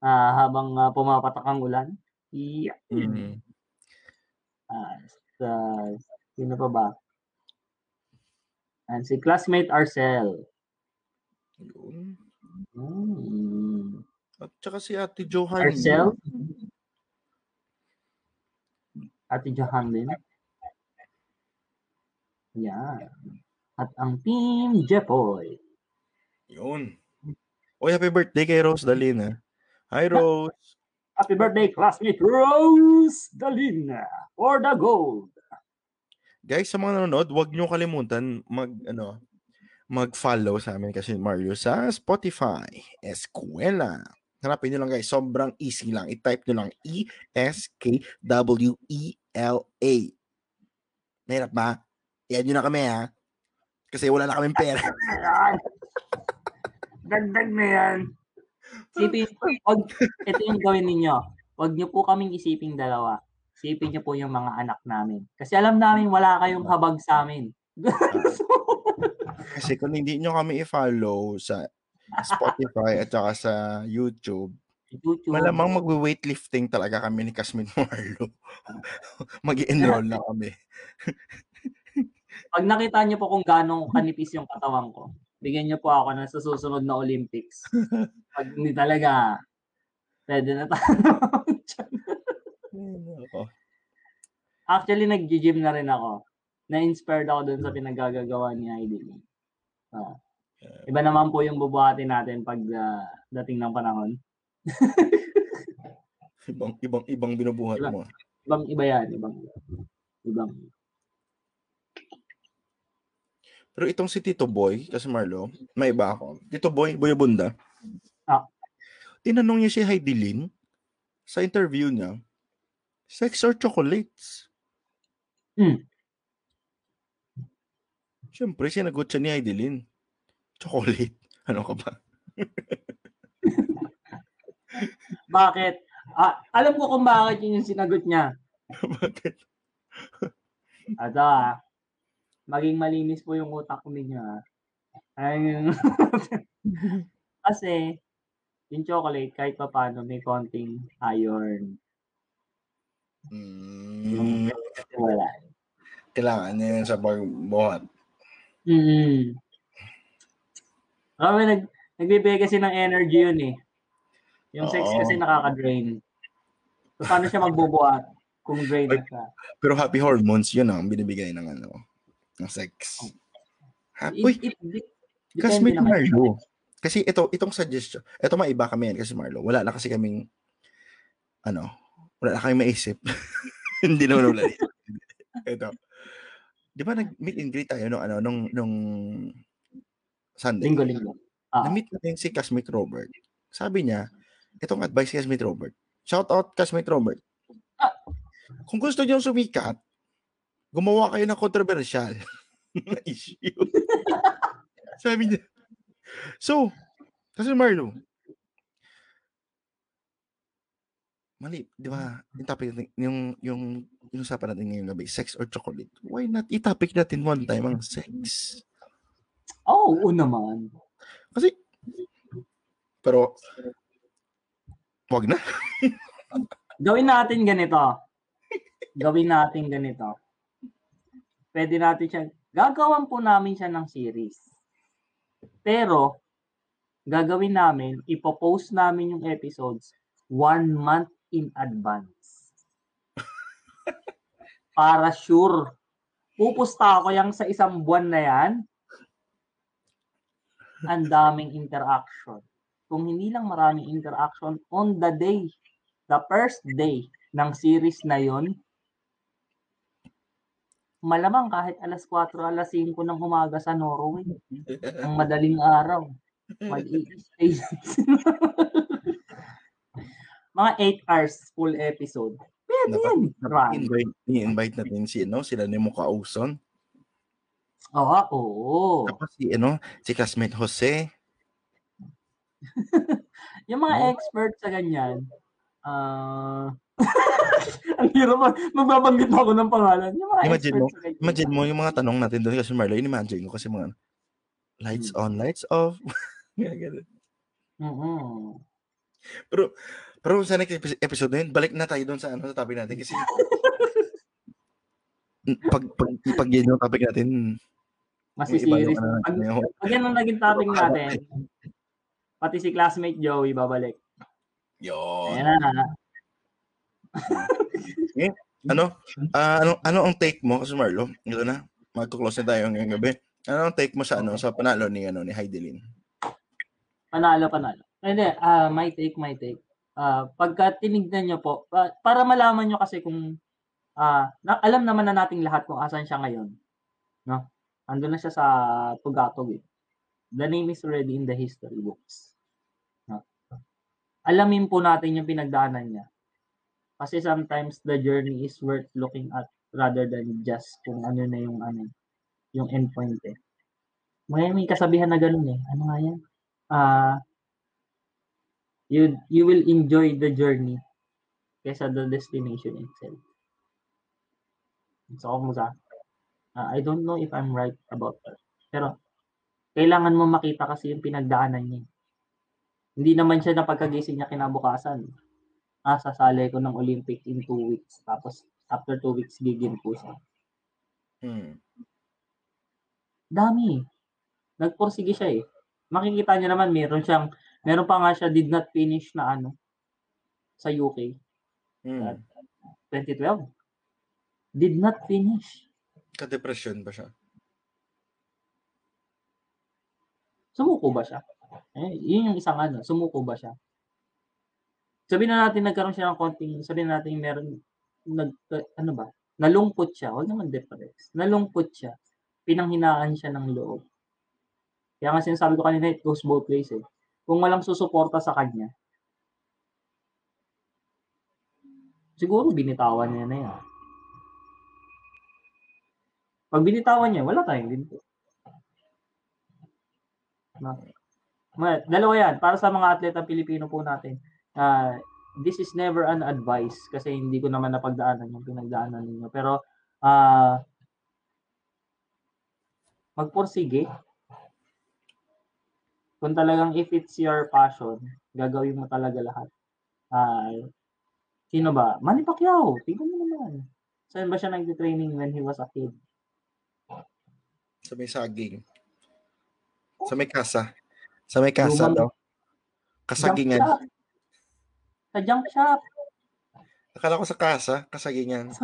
ah, habang ah, pumapatak ang ulan. Yeah. Mm. Ah, sa- sino pa ba? And si classmate Arcel. Yun. Hmm. At saka si Ate Johan. Arcel. Ate Johan din. Yan. At ang team Jepoy. Yun. Oy, happy birthday kay Rose Dalina. Hi, Rose. Happy birthday, classmate Rose Dalina for the gold. Guys, sa mga nanonood, huwag niyo kalimutan mag ano mag-follow sa amin kasi Mario sa Spotify. Eskwela. Hanapin niyo lang guys, sobrang easy lang. I-type niyo lang E E-S-K-W-E-L-A. Mahirap ba? Iyan niyo na kami ha. Kasi wala na kaming pera. Dagdag na yan. Isipin, wag, ito yung gawin ninyo. Huwag niyo po kaming isiping dalawa. Isipin niyo po yung mga anak namin. Kasi alam namin wala kayong habag sa amin. Kasi kung hindi nyo kami i-follow sa Spotify at saka sa YouTube, YouTube. malamang magwe-weightlifting talaga kami ni Kasmin Marlo. mag enroll na kami. Pag nakita niyo po kung gaano kanipis yung katawan ko, bigyan niyo po ako ng sa susunod na Olympics. Pag hindi talaga, Pwede na tayo. Actually, nag-gym na rin ako. Na-inspired ako dun sa pinagagagawa ni Heidi Lee. Ah. Iba naman po yung bubuhatin natin pag uh, dating ng panahon. ibang ibang ibang binubuhat iba, mo. Ibang iba yan, ibang ibang. Pero itong si Tito Boy, kasi Marlo, may iba ako. Tito Boy, Boy Bunda. Ah. Tinanong niya si Heidi Lin sa interview niya, sex or chocolates? Hmm. Siyempre, sinagot siya ni Heidi Lin. Chocolate. Ano ka ba? bakit? Ah, alam ko kung bakit yun yung sinagot niya. bakit? Ito ah. Maging malinis po yung utak ninyo ah. Ay, kasi, yung chocolate, kahit pa paano, may konting iron. Mm, wala. Kailangan niya yun sa pagbuhat. Mm. Kami nag, nagbibigay kasi ng energy yun eh. Yung sex Oo. kasi nakaka-drain. So, paano siya magbubuhat kung drain na siya? Pero happy hormones, yun ang binibigay ng ano, ng sex. Ha? Uy, kasi naman. Marlo. Kasi ito, itong suggestion, ito maiba kami yan kasi Marlo. Wala na kasi kaming, ano, wala na kaming maisip. Hindi naman wala. ito. Di ba nag-meet and greet tayo nung, ano, nung, nung Sunday? Linggo-linggo. Ah. Na-meet natin si Casmic Robert. Sabi niya, itong advice kay Casmic Robert. Shout out Casmic Robert. Ah. Kung gusto niyo sumikat, gumawa kayo ng controversial na issue. Sabi niya. So, kasi Marlo, mali, di ba? Yung topic natin, yung, yung, yung usapan natin ngayong gabi, sex or chocolate. Why not i-topic natin one time ang sex? Oo, oh, naman. Kasi, pero, wag na. Gawin natin ganito. Gawin natin ganito. Pwede natin siya, gagawan po namin siya ng series. Pero, gagawin namin, ipopost namin yung episodes one month in advance. Para sure. Pupusta ako yang sa isang buwan na yan. Ang daming interaction. Kung hindi lang maraming interaction on the day, the first day ng series na yon, malamang kahit alas 4, alas 5 ng umaga sa Norway, ang madaling araw, mag-i-stay mga 8 hours full episode. Pwede yan. Invite, i-invite natin si, ano, sila ni Muka Uson. Oo, oo. Tapos si, ano, si classmate Jose. Yung mga Oh. expert sa ganyan, ah, ang hirap mag- magbabanggit ako ng pangalan. Yung mga Imagine mo, ganyan. Imagine mo yung mga tanong natin doon kasi Marlo, imagine ko kasi mga lights on, lights off. Ganun, ganun. Mm-mm. pero pero sa next epi- episode na yun, balik na tayo doon sa ano sa topic natin kasi pag pag, pag yun yung topic natin, Mas may iba series. naman na Pag, pag yan ang naging topic natin, pati si classmate Joey babalik. Yun. Ayan na. Ano? Ah, ano ano ang take mo kasi Marlo? Ito na. Magko-close na tayo ngayong gabi. Ano ang take mo sa ano sa panalo ni ano ni Heidelin? Panalo, panalo. Hindi, ah my take, my take. Ah, pagka tinignan nyo po, pa- para malaman nyo kasi kung ah na, alam naman na nating lahat kung asan siya ngayon. No? Andun na siya sa Tugatog. Eh. The name is already in the history books. Alamin po natin yung pinagdaanan niya. Kasi sometimes the journey is worth looking at rather than just kung ano na yung ano yung endpoint eh. May may kasabihan na ganun eh. Ano nga yan? Ah you you will enjoy the journey kaysa the destination itself. So, kumusta? Uh, I don't know if I'm right about that. Pero, kailangan mo makita kasi yung pinagdaanan niya. Hindi naman siya napagkagising niya kinabukasan. Ah, sasali ko ng Olympic in two weeks. Tapos, after two weeks, gigin po siya. Hmm. Dami. Nagpursige siya eh. Makikita niyo naman, meron siyang, meron pa nga siya did not finish na ano, sa UK, Mm. 2012. Did not finish. Ka-depression ba siya? Sumuko ba siya? Eh, yun yung isang ano, sumuko ba siya? Sabihin na natin nagkaroon siya ng konting, sabihin na natin meron, nag, ano ba, nalungkot siya, huwag naman depressed, nalungkot siya, pinanghinaan siya ng loob. Kaya nga sinasabi ko kanina, it goes both ways eh. Kung walang susuporta sa kanya, siguro binitawan niya na yan. Pag binitawan niya, wala tayong ginto. No? Dalawa yan. Para sa mga atleta Pilipino po natin, ah, this is never an advice kasi hindi ko naman napagdaanan yung pinagdaanan ninyo. Pero, ah, magpursige. Kung talagang if it's your passion, gagawin mo talaga lahat. Ah, sino ba? Manny Pacquiao. Tingnan mo naman. Saan ba siya nag-training when he was a kid? Sa may saging. Sa may kasa. Sa may kasa Lumang- daw. Kasagingan. Jump. Sa jump shop. Akala ko sa kasa, kasagingan.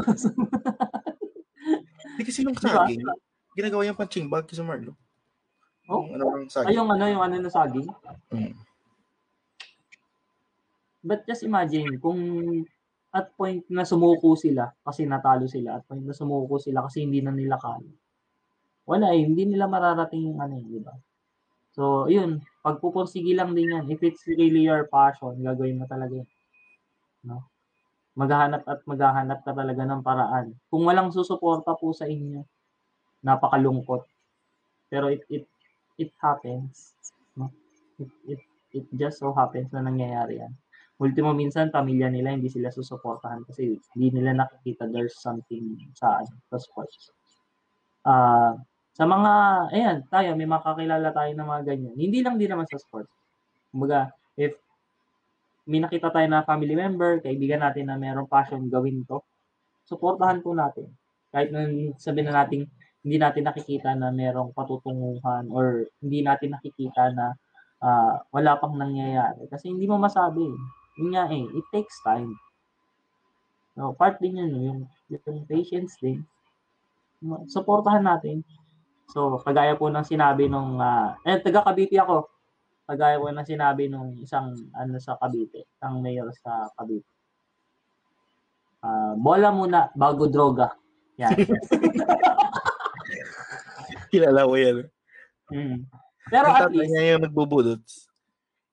Hindi kasi nung saging, ginagawa yung punching bag sa Marlo. Oh? Yung ano ng Ay, saging. yung ano, yung ano na saging. Mm. But just imagine, kung at point na sumuko sila kasi natalo sila, at point na sumuko sila kasi hindi na nila kaya. Wala eh, hindi nila mararating yung ano eh, di ba? So, yun, pagpupursige lang din yan. If it's really your passion, gagawin mo talaga. No? Maghahanap at maghahanap ka talaga ng paraan. Kung walang susuporta po sa inyo, napakalungkot. Pero it it it happens. No? It, it, it just so happens na nangyayari yan. Ultimo minsan, pamilya nila hindi sila susuportahan kasi hindi nila nakikita there's something sa, sa sports. Ah, sa mga, ayan, tayo, may makakilala tayo ng mga ganyan. Hindi lang din naman sa sports. Kumbaga, if may nakita tayo na family member, kaibigan natin na mayroong passion gawin to, suportahan po natin. Kahit na sabihin na natin, hindi natin nakikita na mayroong patutunguhan or hindi natin nakikita na ah, wala pang nangyayari. Kasi hindi mo masabi. Yun nga eh, it takes time. No, part din yun, yung, yung patience din. No, Suportahan natin. So, kagaya po ng sinabi nung, ah, eh, taga Cavite ako. Kagaya po ng sinabi nung isang, ano sa Cavite, isang mayor sa Cavite. Ah, bola muna bago droga. Yan. Kilala ko yan. Mm. Pero at least, niya yung nagbubudots.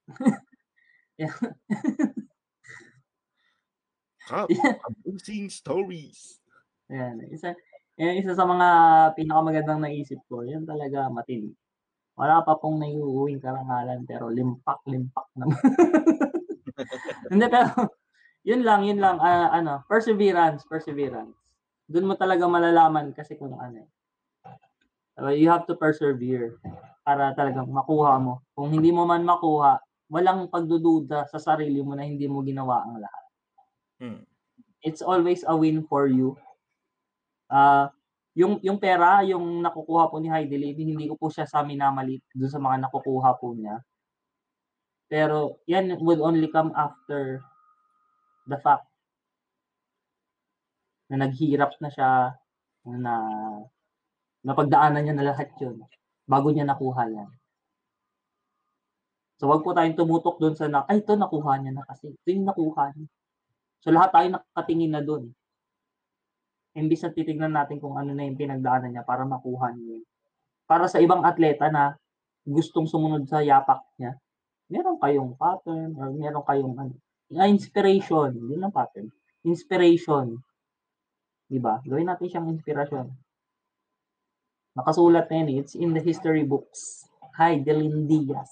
Yeah. Cup, amazing stories. Ayan, isa, yan, isa sa mga pinakamagandang naisip ko, yan talaga matindi. Wala pa pong naiuuwing karangalan, pero limpak-limpak naman. Hindi, pero, yun lang, yun lang, ah, ano, perseverance, perseverance. Doon mo talaga malalaman kasi kung ano eh. So, you have to persevere para talagang makuha mo. Kung hindi mo man makuha, walang pagdududa sa sarili mo na hindi mo ginawa ang lahat Hmm. it's always a win for you. Ah, yung yung pera, yung nakukuha po ni Heidi Levy, hindi ko po siya sa minamalit doon sa mga nakukuha po niya. Pero yan would only come after the fact na naghirap na siya, na napagdaanan niya na lahat yun bago niya nakuha yan. So wag po tayong tumutok doon sa na, ay ito nakuha niya na kasi. Ito yung nakuha niya. So lahat tayo nakatingin na doon. Imbis na titignan natin kung ano na yung pinagdaanan niya para makuha niya. Para sa ibang atleta na gustong sumunod sa yapak niya, meron kayong pattern or meron kayong ano, ah, inspiration. Yun ang pattern. Inspiration. Di ba? Gawin natin siyang inspirasyon. Nakasulat na yun. eh. It's in the history books. Hi, Delin Diaz.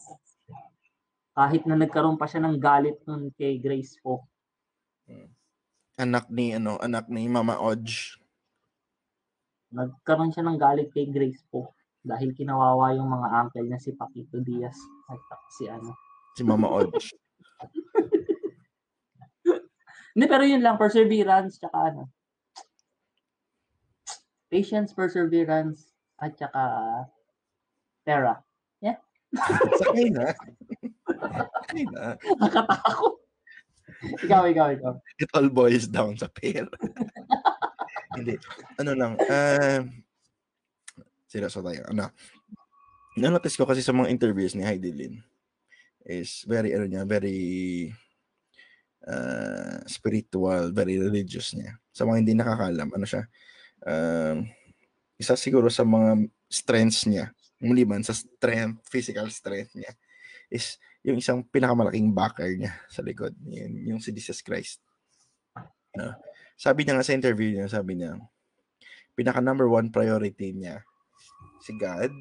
Kahit na nagkaroon pa siya ng galit nun kay Grace Poe. Anak ni, ano, anak ni Mama Odge. nagkaroon siya ng galit kay Grace po dahil kinawawa yung mga uncle niya si Paquito Diaz at si ano. Si Mama Odge. Hindi, pero yun lang, perseverance, tsaka ano, patience, perseverance, at tsaka pera. Sakay na. Sakay na. Nakatakot. Ikaw, ikaw, ikaw. It all boils down sa pera. Hindi. Ano lang, uh, seryoso tayo. Ano, nanotice ko kasi sa mga interviews ni Heidi Lin is very, ano niya, very uh, spiritual, very religious niya. Sa mga hindi nakakalam, ano siya, um, isa siguro sa mga strengths niya, maliban sa strength, physical strength niya, is yung isang pinakamalaking backer niya sa likod. Yun, yung si Jesus Christ. Uh, sabi niya nga sa interview niya, sabi niya, pinaka number one priority niya, si God,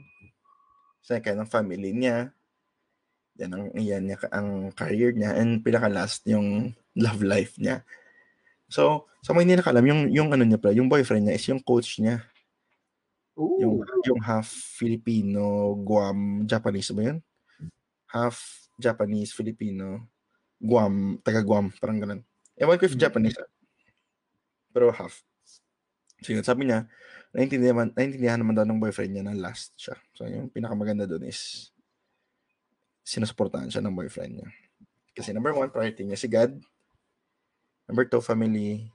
second, ang family niya, yan ang, yan niya, ang career niya, and pinaka last, yung love life niya. So, sa mga hindi nakalam, yung, yung ano niya pala, yung boyfriend niya is yung coach niya. Ooh. Yung, yung half Filipino, Guam, Japanese ba yun? Half Japanese, Filipino, Guam, taga Guam, parang ganun. Ewan ko if Hmm. Japanese. Pero half. So yun, sabi niya, naintindihan, naintindihan naman daw ng boyfriend niya na last siya. So yung pinakamaganda doon is sinusuportahan siya ng boyfriend niya. Kasi number one, priority niya si God. Number two, family.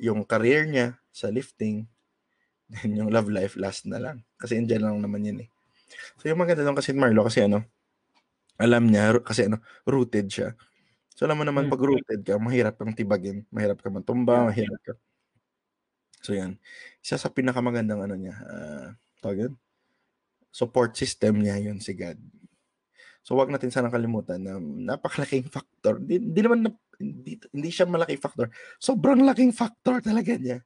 Yung career niya sa lifting. Then yung love life, last na lang. Kasi enjoy lang naman yun eh. So yung maganda doon kasi Marlo, kasi ano, alam niya, kasi ano, rooted siya. So alam mo naman, Mm. pag rooted ka, mahirap kang tibagin. Mahirap ka matumba, Yeah. mahirap ka. So yan. Isa sa pinakamagandang ano niya, uh, tawag yun? Support system niya yun si God. So wag natin sanang kalimutan na napakalaking factor. Di, di naman na, hindi, hindi siya malaking factor. Sobrang laking factor talaga niya.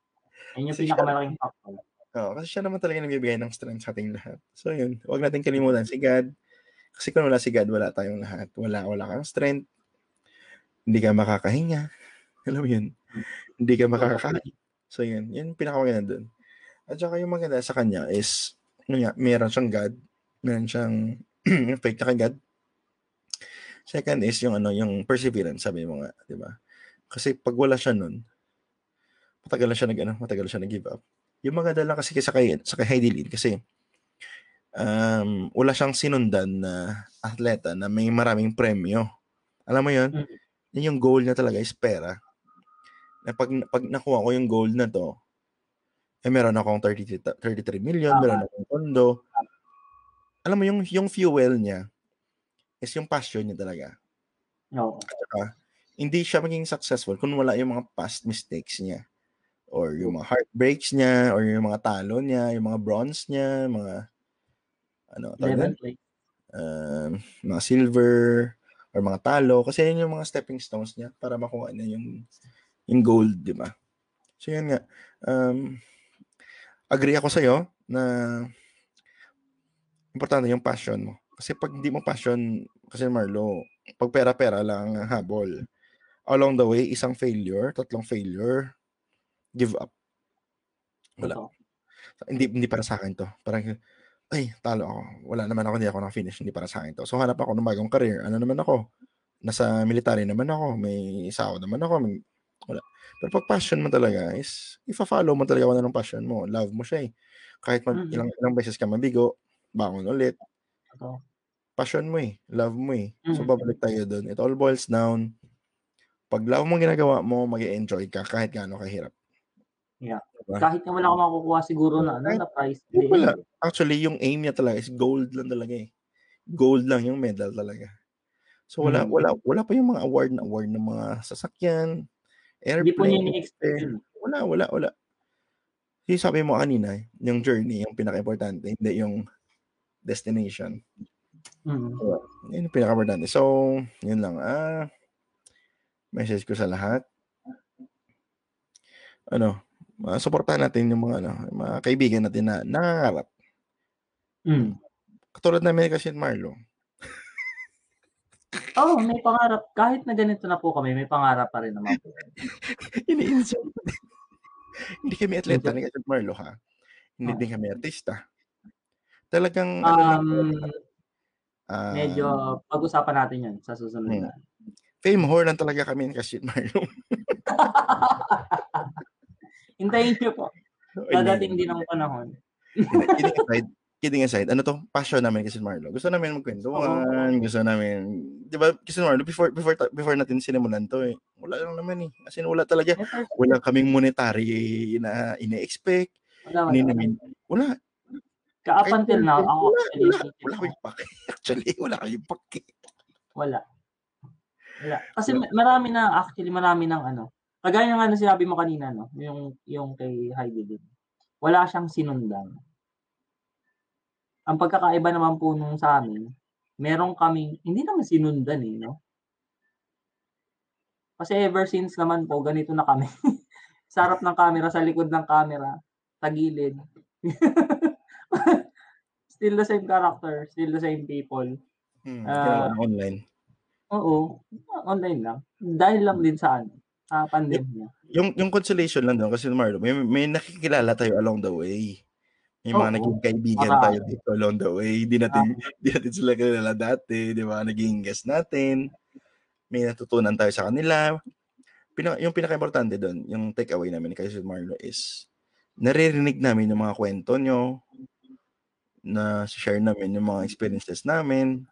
Yan yung pinakamalaking factor. Oo, kasi siya naman talaga nagbibigay ng strength sa ating lahat. So yun, wag natin kalimutan si God. Kasi kung wala si God, wala tayong lahat. Wala, wala kang strength. Hindi ka makakahinga. Alam mo yun? Hindi ka makakakain. So yun, yun pinakamaganda dun. At saka yung maganda sa kanya is, yun nga, meron siyang God. Meron siyang faith na kay God. Second is yung ano, yung perseverance, sabi mo nga, di ba? Kasi pag wala siya nun, matagal na siya nag, ano, matagal siya nag-give up. Yung maganda lang kasi sa kay, sa kay Heidi Lin, kasi um, wala siyang sinundan na atleta na may maraming premyo. Alam mo yun? Mm. Yun yung goal niya talaga is pera. Na pag, pag nakuha ko yung goal na to, eh meron akong 33, 33 million, meron akong kondo. Alam mo, yung, yung fuel niya is yung passion niya talaga. No. At saka, hindi siya maging successful kung wala yung mga past mistakes niya or yung mga heartbreaks niya or yung mga talo niya, yung mga bronze niya, mga ano, tawag doon? 11 play. um, mga silver or mga talo kasi yun yung mga stepping stones niya para makuha niya yung yung gold, di ba? So yun nga. Um, agree ako sa'yo na importante yung passion mo. Kasi pag hindi mo passion, kasi Marlo, pag pera-pera lang ang habol. Along the way, isang failure, tatlong failure, give up. Wala. Totoo. Hindi hindi para sa akin to. Parang ay, talo ako. Wala naman ako, hindi ako na-finish. Hindi para sa akin to. So, hanap ako ng bagong career. Ano naman ako? Nasa military naman ako. May sahod naman ako. May, wala. Pero pag passion mo talaga is, ifa-follow mo talaga kung ng passion mo. Love mo siya eh. Kahit mag, Mhm. ilang, ilang beses ka mabigo, bangon ulit. Totoo. Passion mo eh. Love mo eh. So, Mhm. babalik tayo doon. It all boils down. Pag love mo ginagawa mo, mag enjoy ka kahit gaano kahirap. Yeah. Diba? Kahit na wala akong makukuha siguro na ano na prize. Hindi wala. Actually, yung aim niya talaga is gold lang talaga eh. Gold lang yung medal talaga. So wala Mm. wala wala pa yung mga award na award ng mga sasakyan, Hindi po niya airplane. ni-expect yun. Wala, wala, wala. Yung sabi mo kanina, yung journey, yung pinaka-importante, hindi yung destination. Mm. Yun yung pinaka-importante. So, yun lang. Ah, message ko sa lahat. Ano, uh, suportahan natin yung mga, ano, yung mga kaibigan natin na nangangarap. Mm. Katulad namin kasi Marlo. Oh, may pangarap. Kahit na ganito na po kami, may pangarap pa rin naman. Ini-insult. Hindi kami atleta ni Kasi Marlo ha. Hindi Ah. din kami artista. Talagang ano lang, Um, ah, medyo pag-usapan natin yan sa susunod Hmm. na. fame whore lang talaga kami ni Kasi Marlo. Hintayin niyo po. Dadating din ang panahon. kidding aside, kidding aside, ano to, passion namin kasi Marlo. Gusto namin magkwentuhan, gusto namin di ba, kasi Marlo, before, before, before natin sinimulan to eh, wala lang naman eh. As in, wala talaga. Wala kaming monetary na ine-expect. wala, wala. namin, wala. Ka up until now, wala, ako wala, actually, wala, wala pake. Actually, wala kaming pake. Wala. Wala. Kasi ma- marami na, actually marami ng ano. Kagaya nga na sinabi mo kanina, no? Yung, yung kay Heidi din. Wala siyang sinundan. Ang pagkakaiba naman po nung sa amin, meron kaming, hindi naman sinundan eh, no? Kasi ever since naman po, ganito na kami. sa harap ng camera, sa likod ng camera, tagilid. still the same character, still the same people. Hmm, kailangan online. Oo, online lang. Dahil lang din sa ano, sa pandemya. Yung, yung consolation lang doon, kasi Marlo, may, may nakikilala tayo along the way. May mga Oo. naging kaibigan Marami. tayo dito along the way. Hindi natin, hindi natin sila kilala dati, di ba? Naging guest natin. May natutunan tayo sa kanila. Pina, yung pinaka-importante doon, yung takeaway namin kay Sir Marlo is, naririnig namin yung mga kwento nyo, na share namin yung mga experiences namin,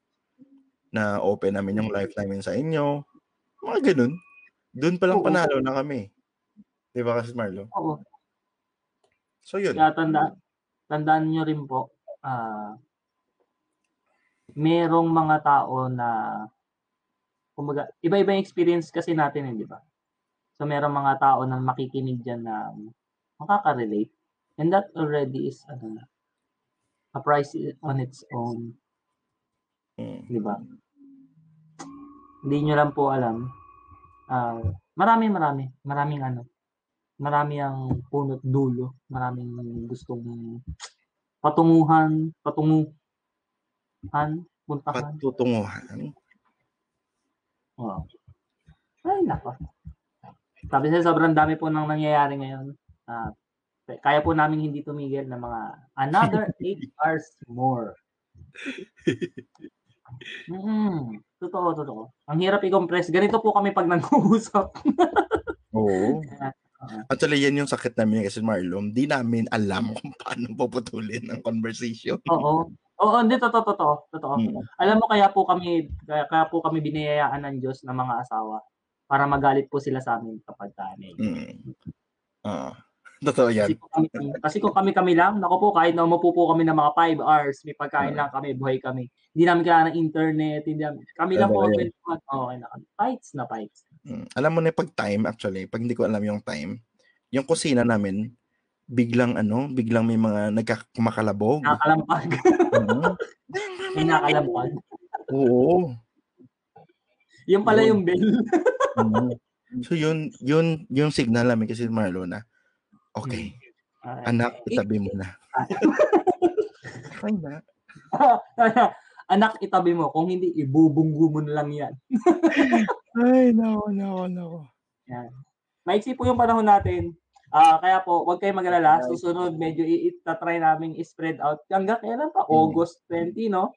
na open namin yung life namin sa inyo. Mga ganun. Doon pa lang Oo. panalo na kami. Di ba kasi Marlo? Oo. So yun. Kaya tanda, tandaan nyo rin po, ah merong mga tao na, kumbaga, iba-iba yung experience kasi natin, eh, di ba? So, merong mga tao na makikinig dyan na makaka-relate. And that already is, ano na, a price on its own. Mm. di ba? Hindi nyo lang po alam. Ah, marami, marami. Maraming ano. Marami ang punot dulo. Maraming gustong patunguhan, patunguhan, puntahan. Patutunguhan. Oo. Ay, nako. Sabi sa sobrang dami po nang nangyayari ngayon. Ah, kaya po namin hindi tumigil na mga another 8 hours more. Mm, totoo, totoo. Ang hirap i-compress. Ganito po kami pag nag-uusap. Oo. Actually, yan yung sakit namin kasi Marlon. Di namin alam kung paano puputulin ang conversation. Oo. Oo, hindi totoo, totoo, totoo. Mm. Alam mo kaya po kami kaya, kaya po kami biniyayaan ng Diyos ng mga asawa para magalit po sila sa amin kapag kami. Mm. Ah, totoo yan. Kasi kung kami, kasi kung kami-kami lang, nako po, kahit na umupo po kami ng mga 5 hours, may pagkain lang kami, buhay kami. Hindi namin kailangan ng internet, hindi namin, kami lang po, kwentuhan. okay na kami. Fights na fights. Mm. Alam mo na pag time, actually, pag hindi ko alam yung time, yung kusina namin, biglang ano, biglang may mga nagkakamakalabog. Nakakalampag. Oo. may nakakalampag. Oo. Yung pala yung bell. Mm. So yun, yun, yung signal namin kasi Marlo na, okay, Ay. anak, itabi mo na. Okay na. Anak, itabi mo. Kung hindi, ibubunggo mo na lang yan. Ay, nako, nako, nako. Yan. Maiksi po yung panahon natin. Ah, kaya po, huwag kayong mag-alala. Susunod, medyo i-try namin i-spread out. Hanggang kailan pa? Mm. August 20, no?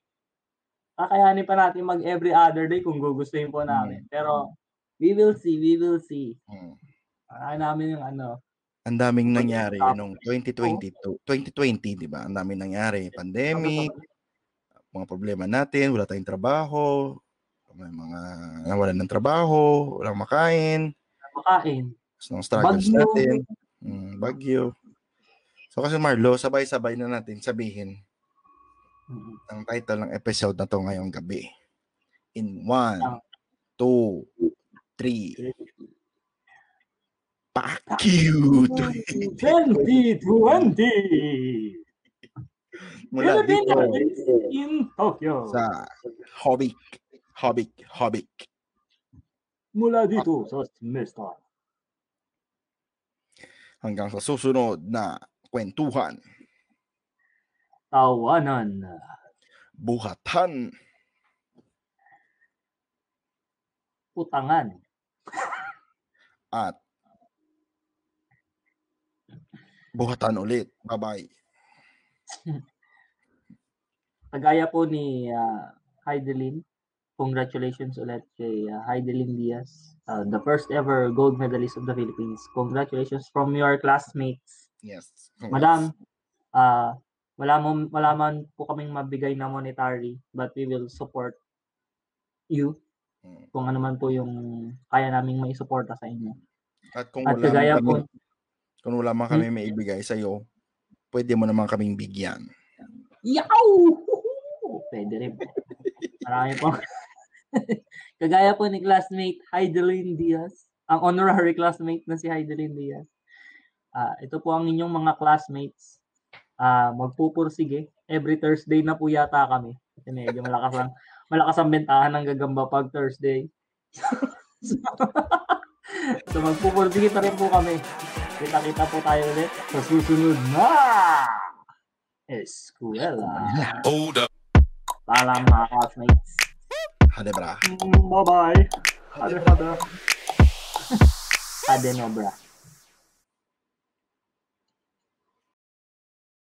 Kakayanin pa natin mag every other day kung gugustuhin po namin. Pero, we will see, we will see. Mm. Kaya namin yung ano. Ang daming nangyari nung 2022, 2020, di ba? Ang daming nangyari, pandemic, mga problema natin, wala tayong trabaho, may mga nawalan ng trabaho, walang makain, Makain. ng struggles Bagyo. natin, mm, bagyo. So kasi Marlo, sabay-sabay na natin sabihin Mm. ang title ng episode na to ngayong gabi. In one, two, three. Fuck you! 2020! Mula dito in Tokyo. sa Hobik, Hobik, Hobik. Mula dito sa semester. Hanggang sa susunod na kwentuhan, Tawanan. buhatan, Utangan. at buhatan ulit. Bye-bye. Kagaya po ni uh, Heidelin, congratulations ulit kay uh, Heidelin Diaz, uh, the first ever gold medalist of the Philippines. Congratulations from your classmates. Yes. Madam, uh, wala, mo, wala man po kaming mabigay na monetary, but we will support you kung ano man po yung kaya naming maisuporta sa inyo. At kung At wala kagaya man po, kung wala man kami may ibigay sa iyo, pwede mo naman kaming bigyan. Yaw! Pwede rin. Marami po. Kagaya po ni classmate Heidelin Diaz, ang honorary classmate na si Heidelin Diaz. Ah, ito po ang inyong mga classmates. Ah, magpupursige. Every Thursday na po yata kami. Kasi medyo malakas ang malakas ang bentahan ng gagamba pag Thursday. so, so magpupursige pa rin po kami. Kita-kita po tayo ulit sa susunod na eskwela. Hold up. Paalam mga classmates. Hadebra. Mm, Bye-bye. Hade, hade. Hade no, bra.